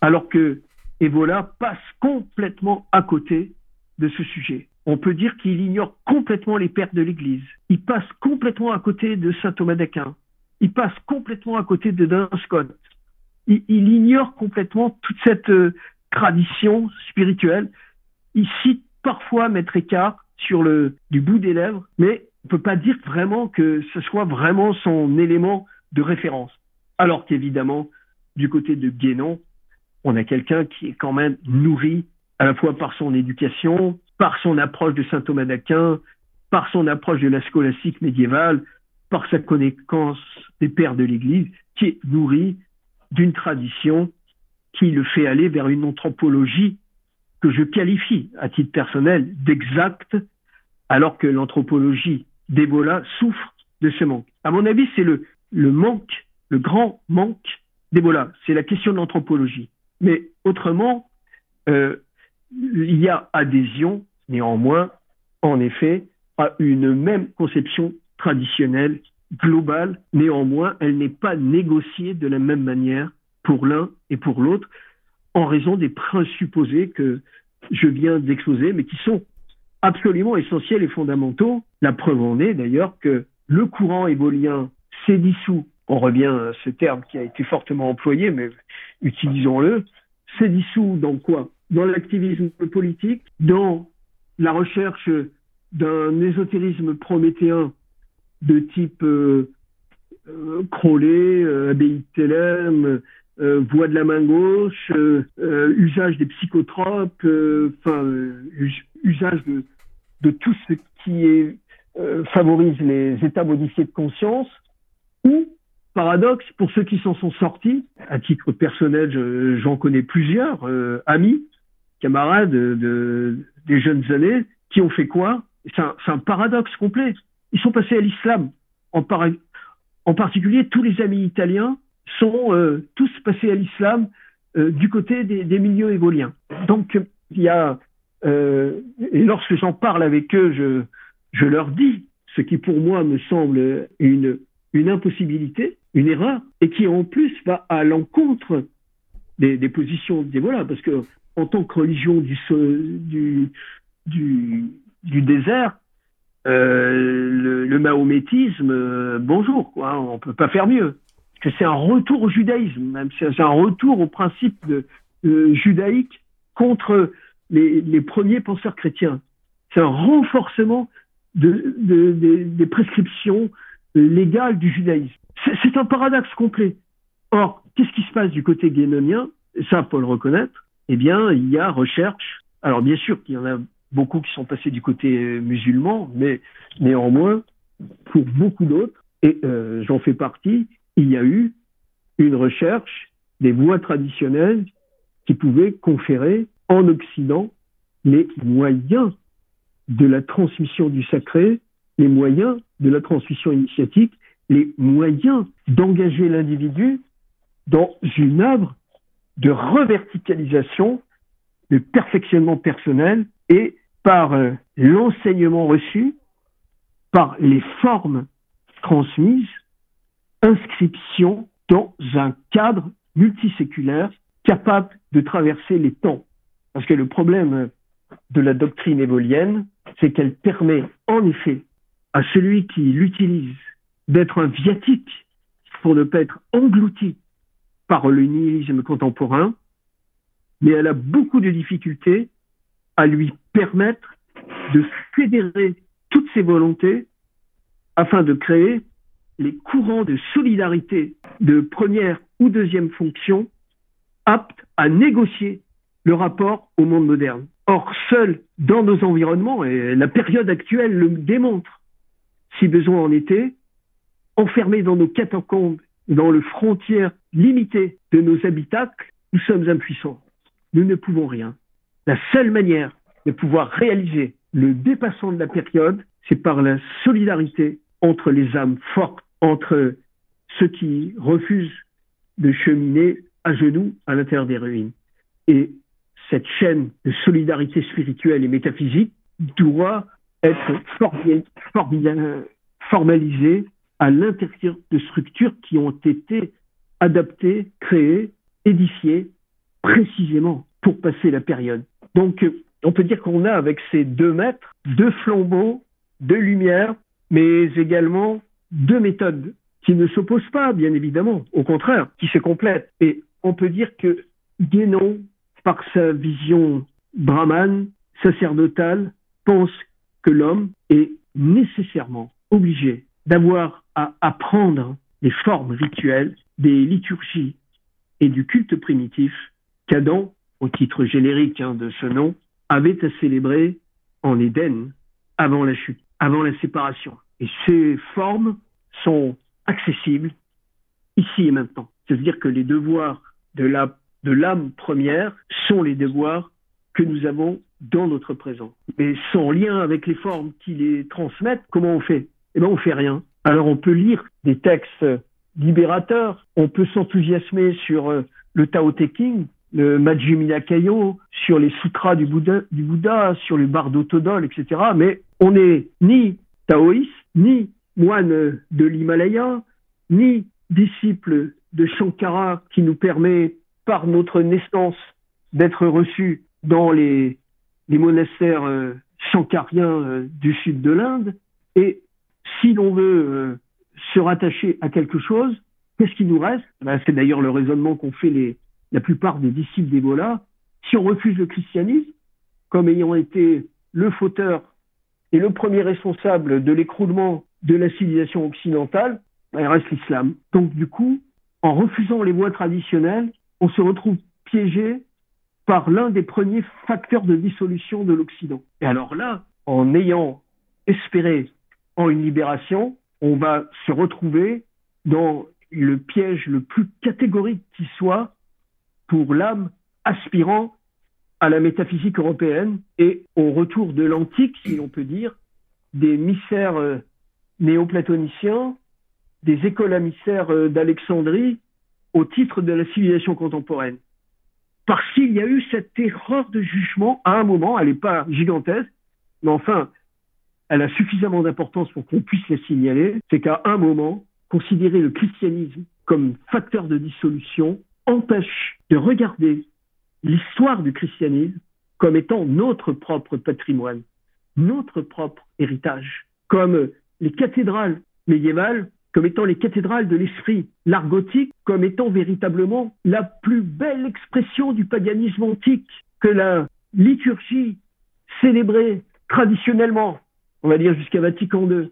Alors que Evola passe complètement à côté de ce sujet. On peut dire qu'il ignore complètement les pères de l'Église. Il passe complètement à côté de saint Thomas d'Aquin. Il passe complètement à côté de Duns Scott. Il, ignore complètement toute cette euh, tradition spirituelle. Il cite parfois Maître Écart sur le du bout des lèvres, mais on peut pas dire vraiment que ce soit vraiment son élément de référence. Alors qu'évidemment, du côté de Guénon, on a quelqu'un qui est quand même nourri à la fois par son éducation, par son approche de saint Thomas d'Aquin, par son approche de la scolastique médiévale, par sa connaissance des pères de l'Église, qui est nourri d'une tradition qui le fait aller vers une anthropologie que je qualifie à titre personnel d'exacte, alors que l'anthropologie d'Ebola souffre de ce manque. À mon avis, c'est le, le manque, le grand manque d'Ebola. C'est la question de l'anthropologie. Mais autrement, euh, il y a adhésion, néanmoins, en effet, à une même conception traditionnelle, globale. Néanmoins, elle n'est pas négociée de la même manière pour l'un et pour l'autre, en raison des présupposés que je viens d'exposer, mais qui sont absolument essentiels et fondamentaux. La preuve en est d'ailleurs que le courant ébolien s'est dissous. On revient à ce terme qui a été fortement employé, mais utilisons-le. S'est dissous dans quoi? Dans l'activisme politique, dans la recherche d'un ésotérisme prométhéen de type euh, euh Crowley, euh, Abbaye euh, voix de la main gauche, euh, euh, usage des psychotropes, enfin usage de, de, tout ce qui est, favorise les états modifiés de conscience, ou paradoxe pour ceux qui s'en sont sortis. À titre personnel, j'en connais plusieurs amis, camarades de, des jeunes années qui ont fait quoi? C'est un, un, paradoxe complet. Ils sont passés à l'islam. En, par, en particulier, tous les amis italiens sont euh, tous passés à l'islam euh, du côté des, des, milieux égoliens. Donc, il y a, euh, et lorsque j'en parle avec eux, je, je leur dis ce qui pour moi me semble une, une impossibilité, une erreur, et qui en plus va à l'encontre des, des positions d'Ebola, parce que en tant que religion du, du, du, du désert, euh, le, le, mahométisme, bonjour, quoi, on peut pas faire mieux que c'est un retour au judaïsme, même c'est un retour au principe de, judaïque contre les, premiers penseurs chrétiens. C'est un renforcement de, de, des prescriptions légales du judaïsme. C'est un paradoxe complet. Or, qu'est-ce qui se passe du côté guénonien Ça, faut le reconnaître. Eh bien, il y a recherche. Alors, bien sûr qu'il y en a beaucoup qui sont passés du côté musulman, mais néanmoins, pour beaucoup d'autres, et euh, j'en fais partie, il y a eu une recherche des voies traditionnelles qui pouvaient conférer en Occident les moyens de la transmission du sacré, les moyens de la transmission initiatique, les moyens d'engager l'individu dans une œuvre de reverticalisation, de perfectionnement personnel et par euh, l'enseignement reçu, par les formes transmises, inscription dans un cadre multiséculaire capable de traverser les temps. Parce que le problème de la doctrine évolienne, c'est qu'elle permet en effet à celui qui l'utilise d'être un viatique pour ne pas être englouti par le nihilisme contemporain, mais elle a beaucoup de difficultés à lui permettre de fédérer toutes ses volontés afin de créer les courants de solidarité de première ou deuxième fonction aptes à négocier le rapport au monde moderne. Or, seul dans nos environnements, et la période actuelle le démontre, si besoin en était, enfermés dans nos catacombes, dans le frontière limitée de nos habitacles, nous sommes impuissants. Nous ne pouvons rien. La seule manière de pouvoir réaliser le dépassement de la période, c'est par la solidarité entre les âmes fortes, entre ceux qui refusent de cheminer à genoux à l'intérieur des ruines. Et cette chaîne de solidarité spirituelle et métaphysique doit être formalisée à l'intérieur de structures qui ont été adaptées, créées, édifiées précisément pour passer la période. Donc, on peut dire qu'on a avec ces deux maîtres deux flambeaux, deux lumières, mais également deux méthodes qui ne s'opposent pas, bien évidemment, au contraire, qui se complètent. Et on peut dire que Guénon, par sa vision brahmane, sacerdotale, pense que l'homme est nécessairement obligé d'avoir à apprendre les formes rituelles des liturgies et du culte primitif qu'Adam, au titre générique hein, de ce nom, avait à célébrer en Éden avant la chute, avant la séparation. Et ces formes sont accessibles ici et maintenant. C'est-à-dire que les devoirs de l'âme première sont les devoirs que nous avons dans notre présent. Mais sans lien avec les formes qui les transmettent, comment on fait? Eh bien, on fait rien. Alors, on peut lire des textes libérateurs, on peut s'enthousiasmer sur euh, le Tao Te Ching, le Majjhimina Kayo, sur les sutras du Bouddha, du Bouddha sur le Bardo Todol, etc. Mais on n'est ni taoïste, ni moine de l'Himalaya, ni disciple de Shankara qui nous permet, par notre naissance, d'être reçus dans les, monastères euh, shankariens euh, du sud de l'Inde. Et si l'on veut euh, se rattacher à quelque chose, qu'est-ce qui nous reste? Ben, C'est d'ailleurs le raisonnement qu'ont fait les, la plupart des disciples d'Ebola. Si on refuse le christianisme, comme ayant été le fauteur et le premier responsable de l'écroulement de la civilisation occidentale, il reste l'islam. Donc du coup, en refusant les voies traditionnelles, on se retrouve piégé par l'un des premiers facteurs de dissolution de l'Occident. Et alors là, en ayant espéré en une libération, on va se retrouver dans le piège le plus catégorique qui soit pour l'âme aspirant à la métaphysique européenne et au retour de l'antique, si on peut dire, des mystères euh, néoplatoniciens, des écoles euh, d'Alexandrie au titre de la civilisation contemporaine. Parce qu'il y a eu cette erreur de jugement à un moment, elle n'est pas gigantesque, mais enfin, elle a suffisamment d'importance pour qu'on puisse la signaler, c'est qu'à un moment, considérer le christianisme comme facteur de dissolution empêche de regarder l'histoire du christianisme comme étant notre propre patrimoine, notre propre héritage, comme les cathédrales médiévales, comme étant les cathédrales de l'esprit, l'art gothique comme étant véritablement la plus belle expression du paganisme antique, que la liturgie célébrée traditionnellement on va dire jusqu'à Vatican II,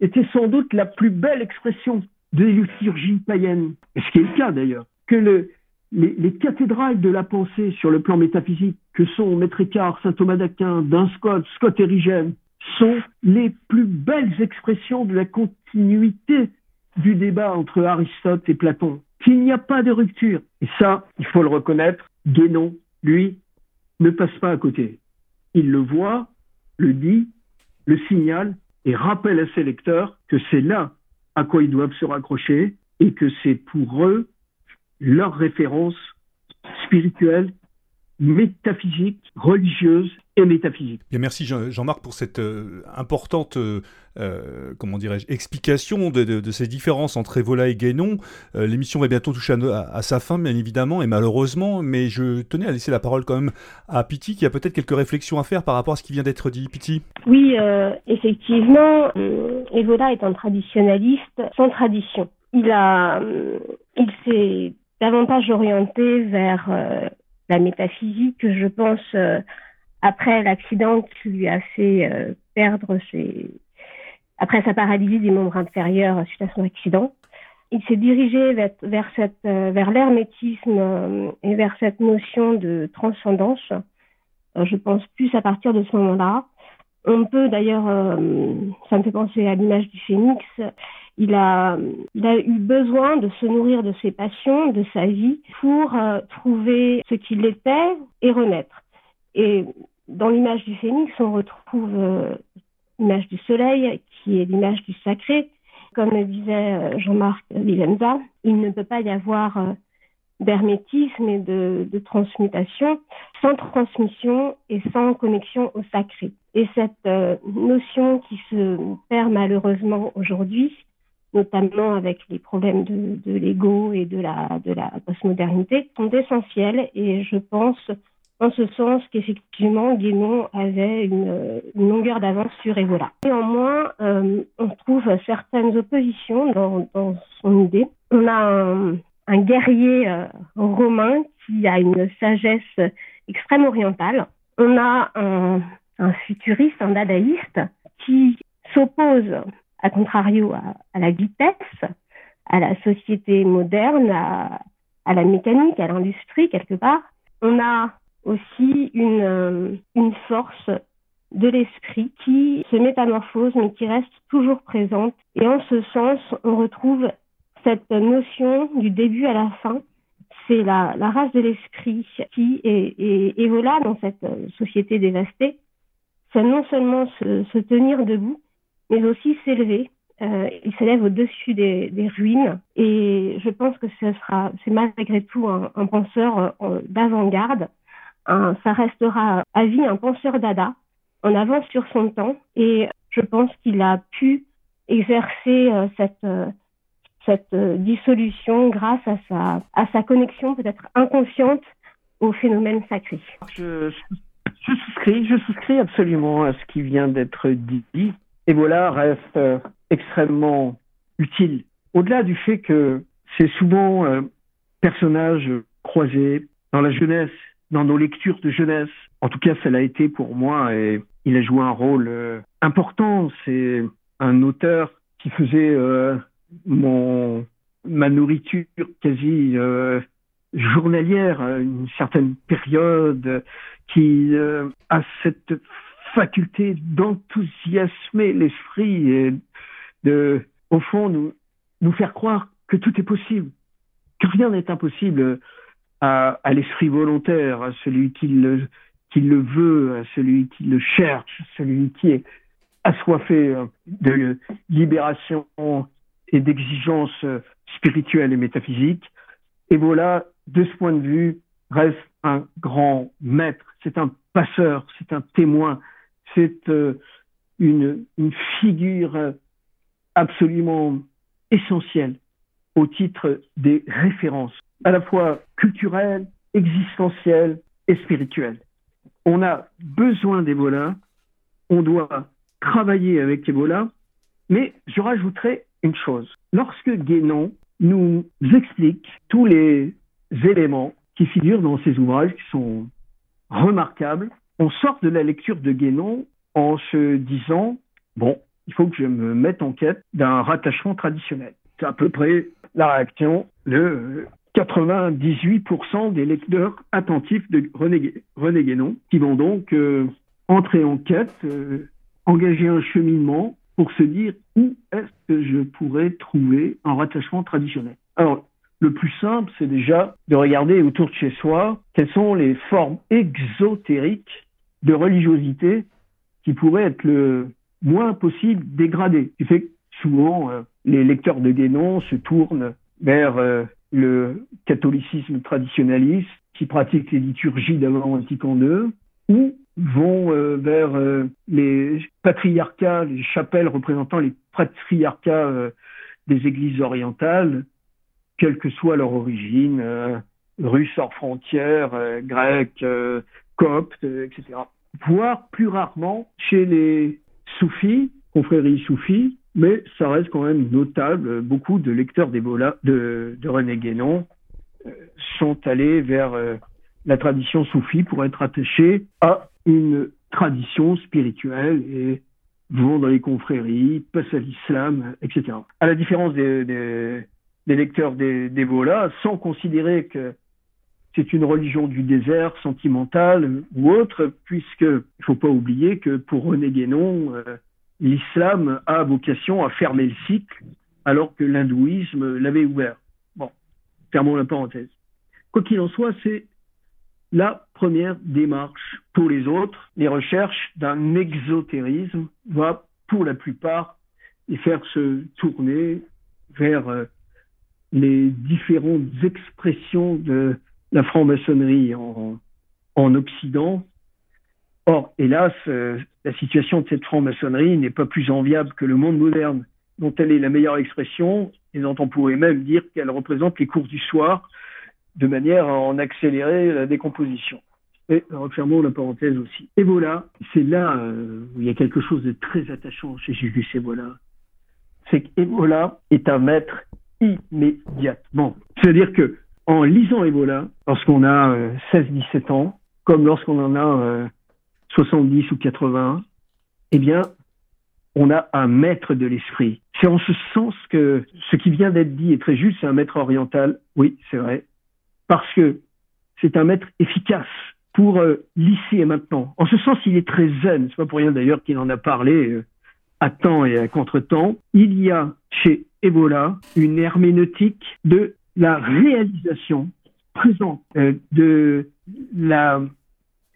était sans doute la plus belle expression de liturgie païenne, ce qui est le cas d'ailleurs, que les, cathédrales de la pensée sur le plan métaphysique, que sont Maître Écart, Saint Thomas d'Aquin, Duns Scott, Scott Erigène, sont les plus belles expressions de la continuité du débat entre Aristote et Platon, qu'il n'y a pas de rupture. Et ça, il faut le reconnaître, Guénon, lui, ne passe pas à côté. Il le voit, le dit, le signal et rappelle à ses lecteurs que c'est là à quoi ils doivent se raccrocher et que c'est pour eux leur référence spirituelle, métaphysique, religieuse et métaphysique. Bien, merci Jean-Marc pour cette euh, importante euh, euh, comment dirais-je explication de, ces différences entre Evola et Guénon. L'émission va bientôt toucher à, sa fin, bien évidemment, et malheureusement, mais je tenais à laisser la parole quand même à Piti, qui a peut-être quelques réflexions à faire par rapport à ce qui vient d'être dit. Piti Oui, effectivement, Evola est un traditionnaliste sans tradition. Il a, il s'est davantage orienté vers la métaphysique, je pense après l'accident qui lui a fait euh, perdre ses... Après sa paralysie des membres inférieurs suite à son accident. il s'est dirigé vers, vers, cette, vers l'hermétisme et vers cette notion de transcendance. je pense plus à partir de ce moment-là. On peut d'ailleurs, ça me fait penser à l'image du phénix, il a, il a eu besoin de se nourrir de ses passions, de sa vie, pour trouver ce qu'il était et renaître. Et dans l'image du phénix, on retrouve euh, l'image du soleil, qui est l'image du sacré. Comme le disait euh, Jean-Marc Vivenza, il ne peut pas y avoir euh, d'hermétisme et de, de, transmutation sans transmission et sans connexion au sacré. Et cette notion qui se perd malheureusement aujourd'hui, notamment avec les problèmes de, de l'ego et de la, de la postmodernité, sont essentielles et je pense en ce sens qu'effectivement Guénon avait une, longueur d'avance sur Evola. Néanmoins, euh, on trouve certaines oppositions dans, son idée. On a un, guerrier euh, romain qui a une sagesse extrême orientale. On a un, futuriste, un dadaïste qui s'oppose, à contrario, à, la vitesse, à la société moderne, à, la mécanique, à l'industrie quelque part. On a aussi euh, une force de l'esprit qui se métamorphose mais qui reste toujours présente. Et en ce sens, on retrouve cette notion du début à la fin. C'est la, race de l'esprit qui est, est, dans cette euh, société dévastée. C'est non seulement se, tenir debout, mais aussi s'élever. Euh, il s'élève au-dessus des, ruines. Et je pense que ce sera, c'est malgré tout un, penseur euh, d'avant-garde ça restera à vie un penseur dada, en avance sur son temps, et je pense qu'il a pu exercer cette, cette euh, dissolution grâce à sa, à sa connexion peut-être inconsciente au phénomène sacré. Je, souscris, je souscris absolument à ce qui vient d'être dit. Ebola reste extrêmement utile. Au-delà du fait que c'est souvent un personnage croisé dans la jeunesse dans nos lectures de jeunesse. En tout cas, ça l'a été pour moi et il a joué un rôle euh, important. C'est un auteur qui faisait euh, mon ma nourriture quasi euh, journalière à une certaine période, qui a cette faculté d'enthousiasmer l'esprit et de, au fond, nous, nous faire croire que tout est possible, que rien n'est impossible à, à l'esprit volontaire, à celui qui le, qui le veut, à celui qui le cherche, à celui qui est assoiffé euh, de libération et d'exigence spirituelle et métaphysique. Et de ce point de vue, reste un grand maître, c'est un passeur, c'est un témoin, c'est euh, une, une figure absolument essentielle au titre des références à la fois culturelle, existentielle et spirituelle. On a besoin d'Ebola, on doit travailler avec Ebola, mais je rajouterai chose. Lorsque Guénon nous explique tous les éléments qui figurent dans ses ouvrages, qui sont remarquables, on sort de la lecture de Guénon en se disant, bon, il faut que je me mette en quête d'un rattachement traditionnel. C'est à peu près la réaction de 98% des lecteurs attentifs de René, René Guénon, qui vont donc euh, entrer en quête, euh, engager un cheminement pour se dire où est-ce que je pourrais trouver un rattachement traditionnel. Alors, le plus simple, c'est déjà de regarder autour de chez soi quelles sont les formes exotériques de religiosité qui pourraient être le moins possible dégradées. Ce fait que souvent, euh, les lecteurs de Guénon se tournent vers le catholicisme traditionnaliste qui pratique les liturgies d'avant Vatican II, ou vont euh, vers euh, les patriarcats, les chapelles représentant les patriarcats euh, des églises orientales, quelle que soit leur origine, russe hors frontières, grec, copte, etc. Voire plus rarement chez les soufis, confréries soufis, mais ça reste quand même notable. Beaucoup de lecteurs d'Ebola de, de René Guénon euh, sont allés vers euh, la tradition soufie pour être attachés à une tradition spirituelle et vont dans les confréries, passent à l'islam, etc. À la différence des, des, des lecteurs d'Evola sans considérer que c'est une religion du désert, sentimentale ou autre, puisque il faut pas oublier que pour René Guénon, euh, l'islam a vocation à fermer le cycle, alors que l'hindouisme l'avait ouvert. Bon, fermons la parenthèse. Quoi qu'il en soit, c'est la première démarche. Pour les autres, les recherches d'un exotérisme va, pour la plupart, les faire se tourner vers euh, les différentes expressions de la franc-maçonnerie en, en Occident. Or, hélas, euh, la situation de cette franc-maçonnerie n'est pas plus enviable que le monde moderne, dont elle est la meilleure expression, et dont on pourrait même dire qu'elle représente les cours du soir, de manière à en accélérer la décomposition. Et refermons la parenthèse aussi. Ebola, c'est là euh, où il y a quelque chose de très attachant chez Julius Ebola. C'est qu'Ebola est un maître immédiatement. C'est-à-dire que en lisant Ebola, lorsqu'on a 16-17 euh, ans, comme lorsqu'on en a 70 euh, ou 80, eh bien, on a un maître de l'esprit. C'est en ce sens que ce qui vient d'être dit est très juste, c'est un maître oriental. Oui, c'est vrai. Parce que c'est un maître efficace pour euh, l'ici et maintenant. En ce sens, il est très zen. C'est pas pour rien d'ailleurs qu'il en a parlé à temps et à contre-temps. Il y a chez Ebola une herméneutique de la réalisation présente euh, de la,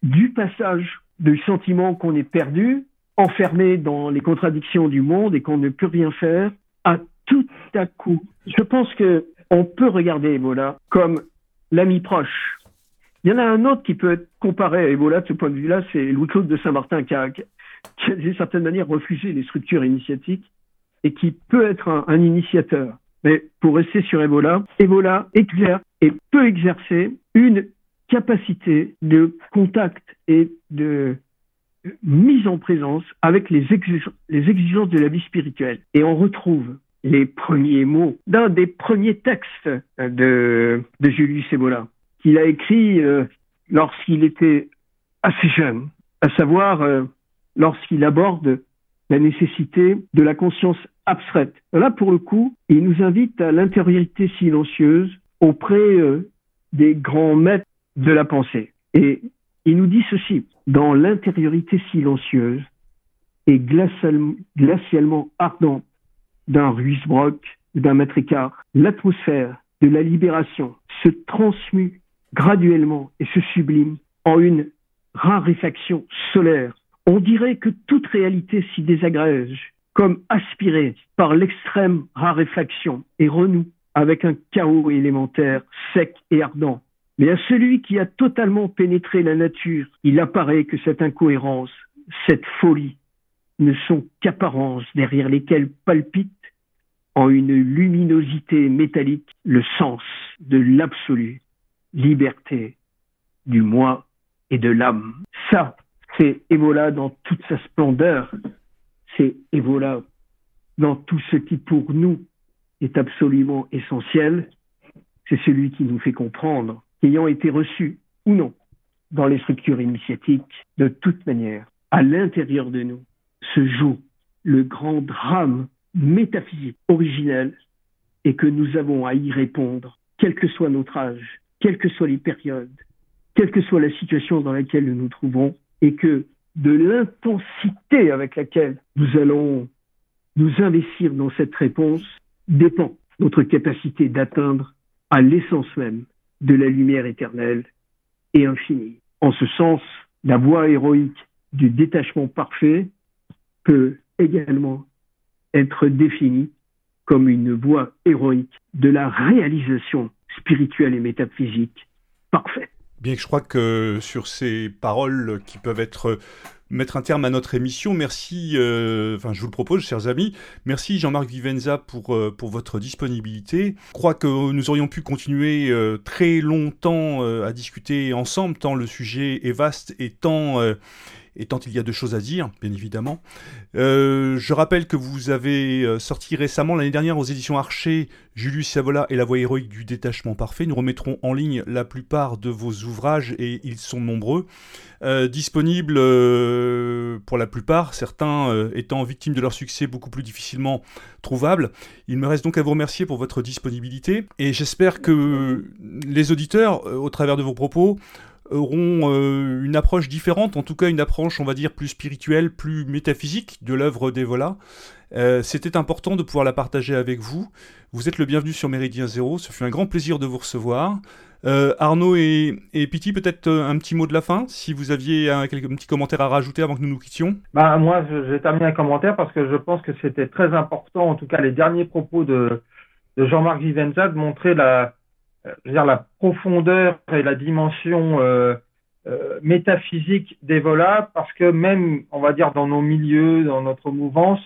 du passage du sentiment qu'on est perdu, enfermé dans les contradictions du monde et qu'on ne peut rien faire, à tout à coup. Je pense que on peut regarder Ebola comme l'ami proche. Il y en a un autre qui peut être comparé à Ebola de ce point de vue-là, c'est Louis-Claude de Saint-Martin qui a, d'une certaine manière refusé les structures initiatiques et qui peut être un, un initiateur. Mais pour rester sur Ebola, Ebola exerce et peut exercer une capacité de contact et de mise en présence avec les exigences de la vie spirituelle. Et on retrouve les premiers mots d'un des premiers textes de, de Julius Ebola, qu'il a écrit euh, lorsqu'il était assez jeune, à savoir euh, lorsqu'il aborde la nécessité de la conscience abstraite. Là, pour le coup, il nous invite à l'intériorité silencieuse auprès euh, des grands maîtres de la pensée. Et il nous dit ceci, dans l'intériorité silencieuse et glacialement ardente d'un Ruisbrock, d'un maître écart, l'atmosphère de la libération se transmue graduellement et se sublime en une raréfaction solaire. On dirait que toute réalité s'y désagrège comme aspiré par l'extrême raréfaction et renoue avec un chaos élémentaire sec et ardent. Mais à celui qui a totalement pénétré la nature, il apparaît que cette incohérence, cette folie, ne sont qu'apparences derrière lesquelles palpite en une luminosité métallique le sens de l'absolu, liberté du moi et de l'âme. Ça, c'est Ebola dans toute sa splendeur, c'est Evola dans tout ce qui pour nous est absolument essentiel, c'est celui qui nous fait comprendre qu'ayant été reçu ou non dans les structures initiatiques, de toute manière, à l'intérieur de nous se joue le grand drame métaphysique originel et que nous avons à y répondre, quel que soit notre âge, quelles que soient les périodes, quelle que soit la situation dans laquelle nous nous trouvons, et que de l'intensité avec laquelle nous allons nous investir dans cette réponse dépend notre capacité d'atteindre à l'essence même de la lumière éternelle et infinie. En ce sens, la voie héroïque du détachement parfait peut également être définie comme une voie héroïque de la réalisation spirituelle et métaphysique parfaite. Bien que je crois que sur ces paroles qui peuvent être euh, mettre un terme à notre émission, merci, euh, enfin je vous le propose, chers amis, merci Jean-Marc Vivenza pour, euh, pour votre disponibilité. Je crois que nous aurions pu continuer très longtemps à discuter ensemble, tant le sujet est vaste et tant et tant il y a de choses à dire, bien évidemment. Euh, je rappelle que vous avez euh, sorti récemment, l'année dernière, aux éditions Archer, Julius Savola et la voix héroïque du détachement parfait. Nous remettrons en ligne la plupart de vos ouvrages, et ils sont nombreux, euh, disponibles pour la plupart, certains étant victimes de leur succès beaucoup plus difficilement trouvables. Il me reste donc à vous remercier pour votre disponibilité, et j'espère que les auditeurs, au travers de vos propos, auront euh, une approche différente, en tout cas une approche, on va dire, plus spirituelle, plus métaphysique de l'œuvre d'Evola. Euh, C'était important de pouvoir la partager avec vous. Vous êtes le bienvenu sur Méridien Zéro, ce fut un grand plaisir de vous recevoir. Euh, Arnaud et, et Piti, peut-être euh, un petit mot de la fin, si vous aviez un, quelques, petit commentaire à rajouter avant que nous nous quittions. Bah, moi, vais terminer un commentaire parce que je pense que c'était très important, en tout cas les derniers propos de, de Jean-Marc Vivenza, de montrer la, je veux dire, la profondeur et la dimension euh, euh, métaphysique d'Evola, parce que même, on va dire, dans nos milieux, dans notre mouvance,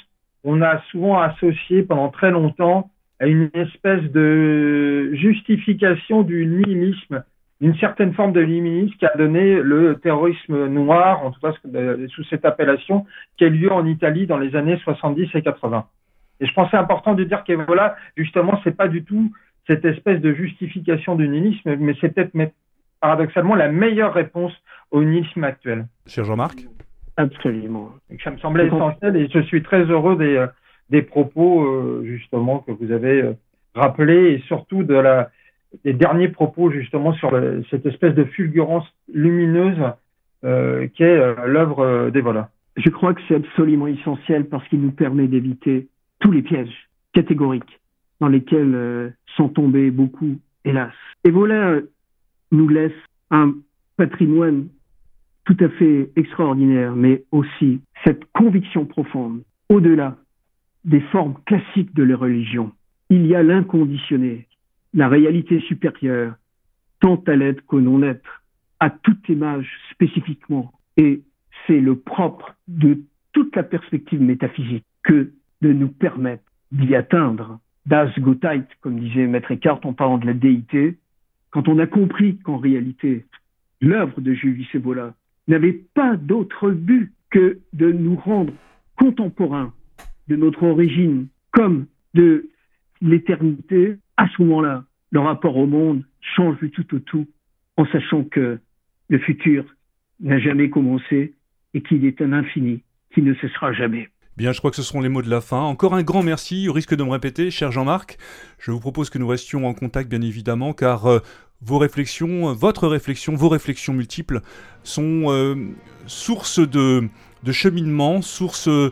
on a souvent associé pendant très longtemps à une espèce de justification du nihilisme, une certaine forme de nihilisme qui a donné le terrorisme noir, en tout cas sous cette appellation, qui a eu lieu en Italie dans les années 70 et 80. Et je pensais important de dire qu'Evola, justement, c'est pas du tout cette espèce de justification du nihilisme, mais c'est peut-être paradoxalement la meilleure réponse au nihilisme actuel. Cher Jean-Marc? Absolument. ça me semblait essentiel et je suis très heureux des, euh, des propos euh, justement que vous avez euh, rappelés et surtout de la, des derniers propos justement sur cette espèce de fulgurance lumineuse euh, qu'est euh, l'œuvre d'Evola. Je crois que c'est absolument essentiel parce qu'il nous permet d'éviter tous les pièges catégoriques dans lesquels euh, sont tombés beaucoup, hélas. Et voilà nous laisse un patrimoine tout à fait extraordinaire, mais aussi cette conviction profonde, au-delà des formes classiques de la religion. Il y a l'inconditionné, la réalité supérieure, tant à l'être qu'au non-être, à toute image spécifiquement. Et c'est le propre de toute la perspective métaphysique que de nous permettre d'y atteindre Das Gottheit, comme disait Maître Eckhart en parlant de la déité, quand on a compris qu'en réalité, l'œuvre de Julius Evola n'avait pas d'autre but que de nous rendre contemporains de notre origine comme de l'éternité, à ce moment-là, le rapport au monde change du tout au tout, en sachant que le futur n'a jamais commencé et qu'il est un infini qui ne cessera jamais. Bien, je crois que ce seront les mots de la fin. Encore un grand merci, au risque de me répéter, cher Jean-Marc. Je vous propose que nous restions en contact, bien évidemment, car euh, vos réflexions, votre réflexion, vos réflexions multiples sont euh, source de, de, cheminement, source, euh,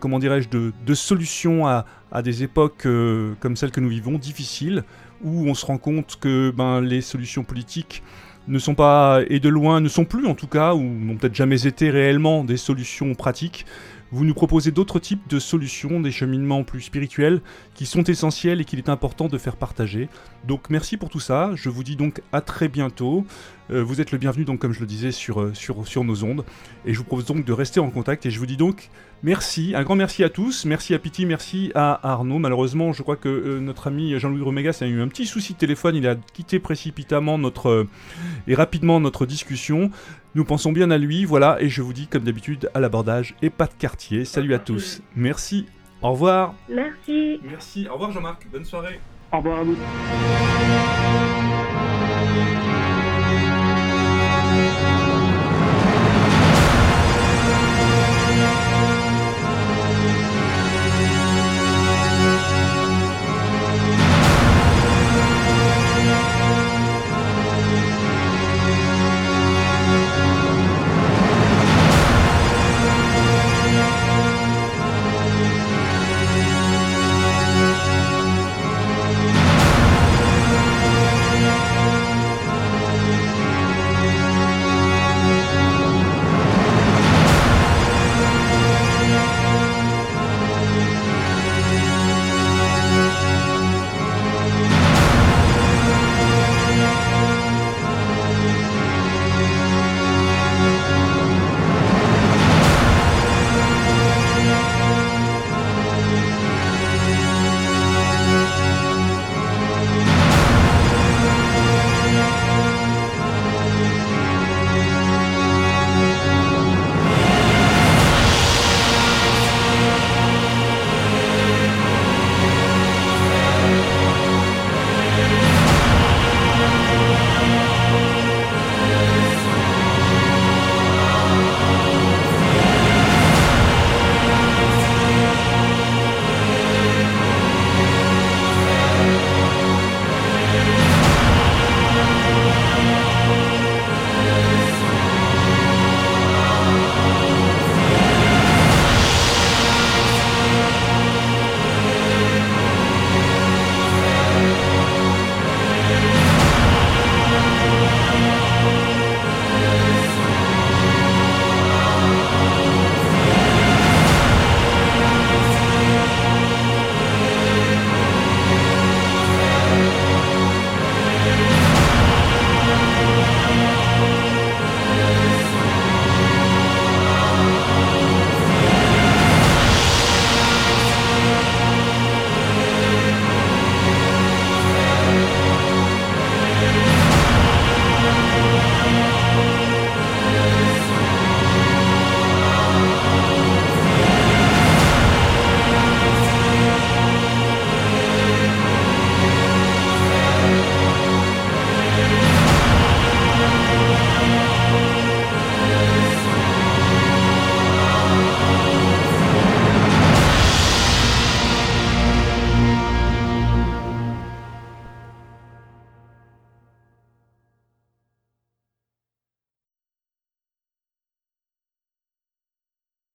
comment dirais-je, de, solutions à, des époques euh, comme celles que nous vivons, difficiles, où on se rend compte que ben, les solutions politiques ne sont pas, et de loin, ne sont plus en tout cas, ou n'ont peut-être jamais été réellement des solutions pratiques vous nous proposez d'autres types de solutions, des cheminements plus spirituels qui sont essentiels et qu'il est important de faire partager. Donc merci pour tout ça, je vous dis donc à très bientôt. Euh, vous êtes le bienvenu donc comme je le disais sur, euh, sur, sur nos ondes et je vous propose donc de rester en contact et je vous dis donc merci, un grand merci à tous, merci à Piti, merci à Arnaud. Malheureusement je crois que euh, notre ami Jean-Louis Romégas a eu un petit souci de téléphone, il a quitté précipitamment notre euh, et rapidement notre discussion. Nous pensons bien à lui, voilà, et je vous dis comme d'habitude à l'abordage et pas de quartier. Salut à tous, merci, au revoir. Merci. Merci, au revoir Jean-Marc, bonne soirée. Au revoir à vous.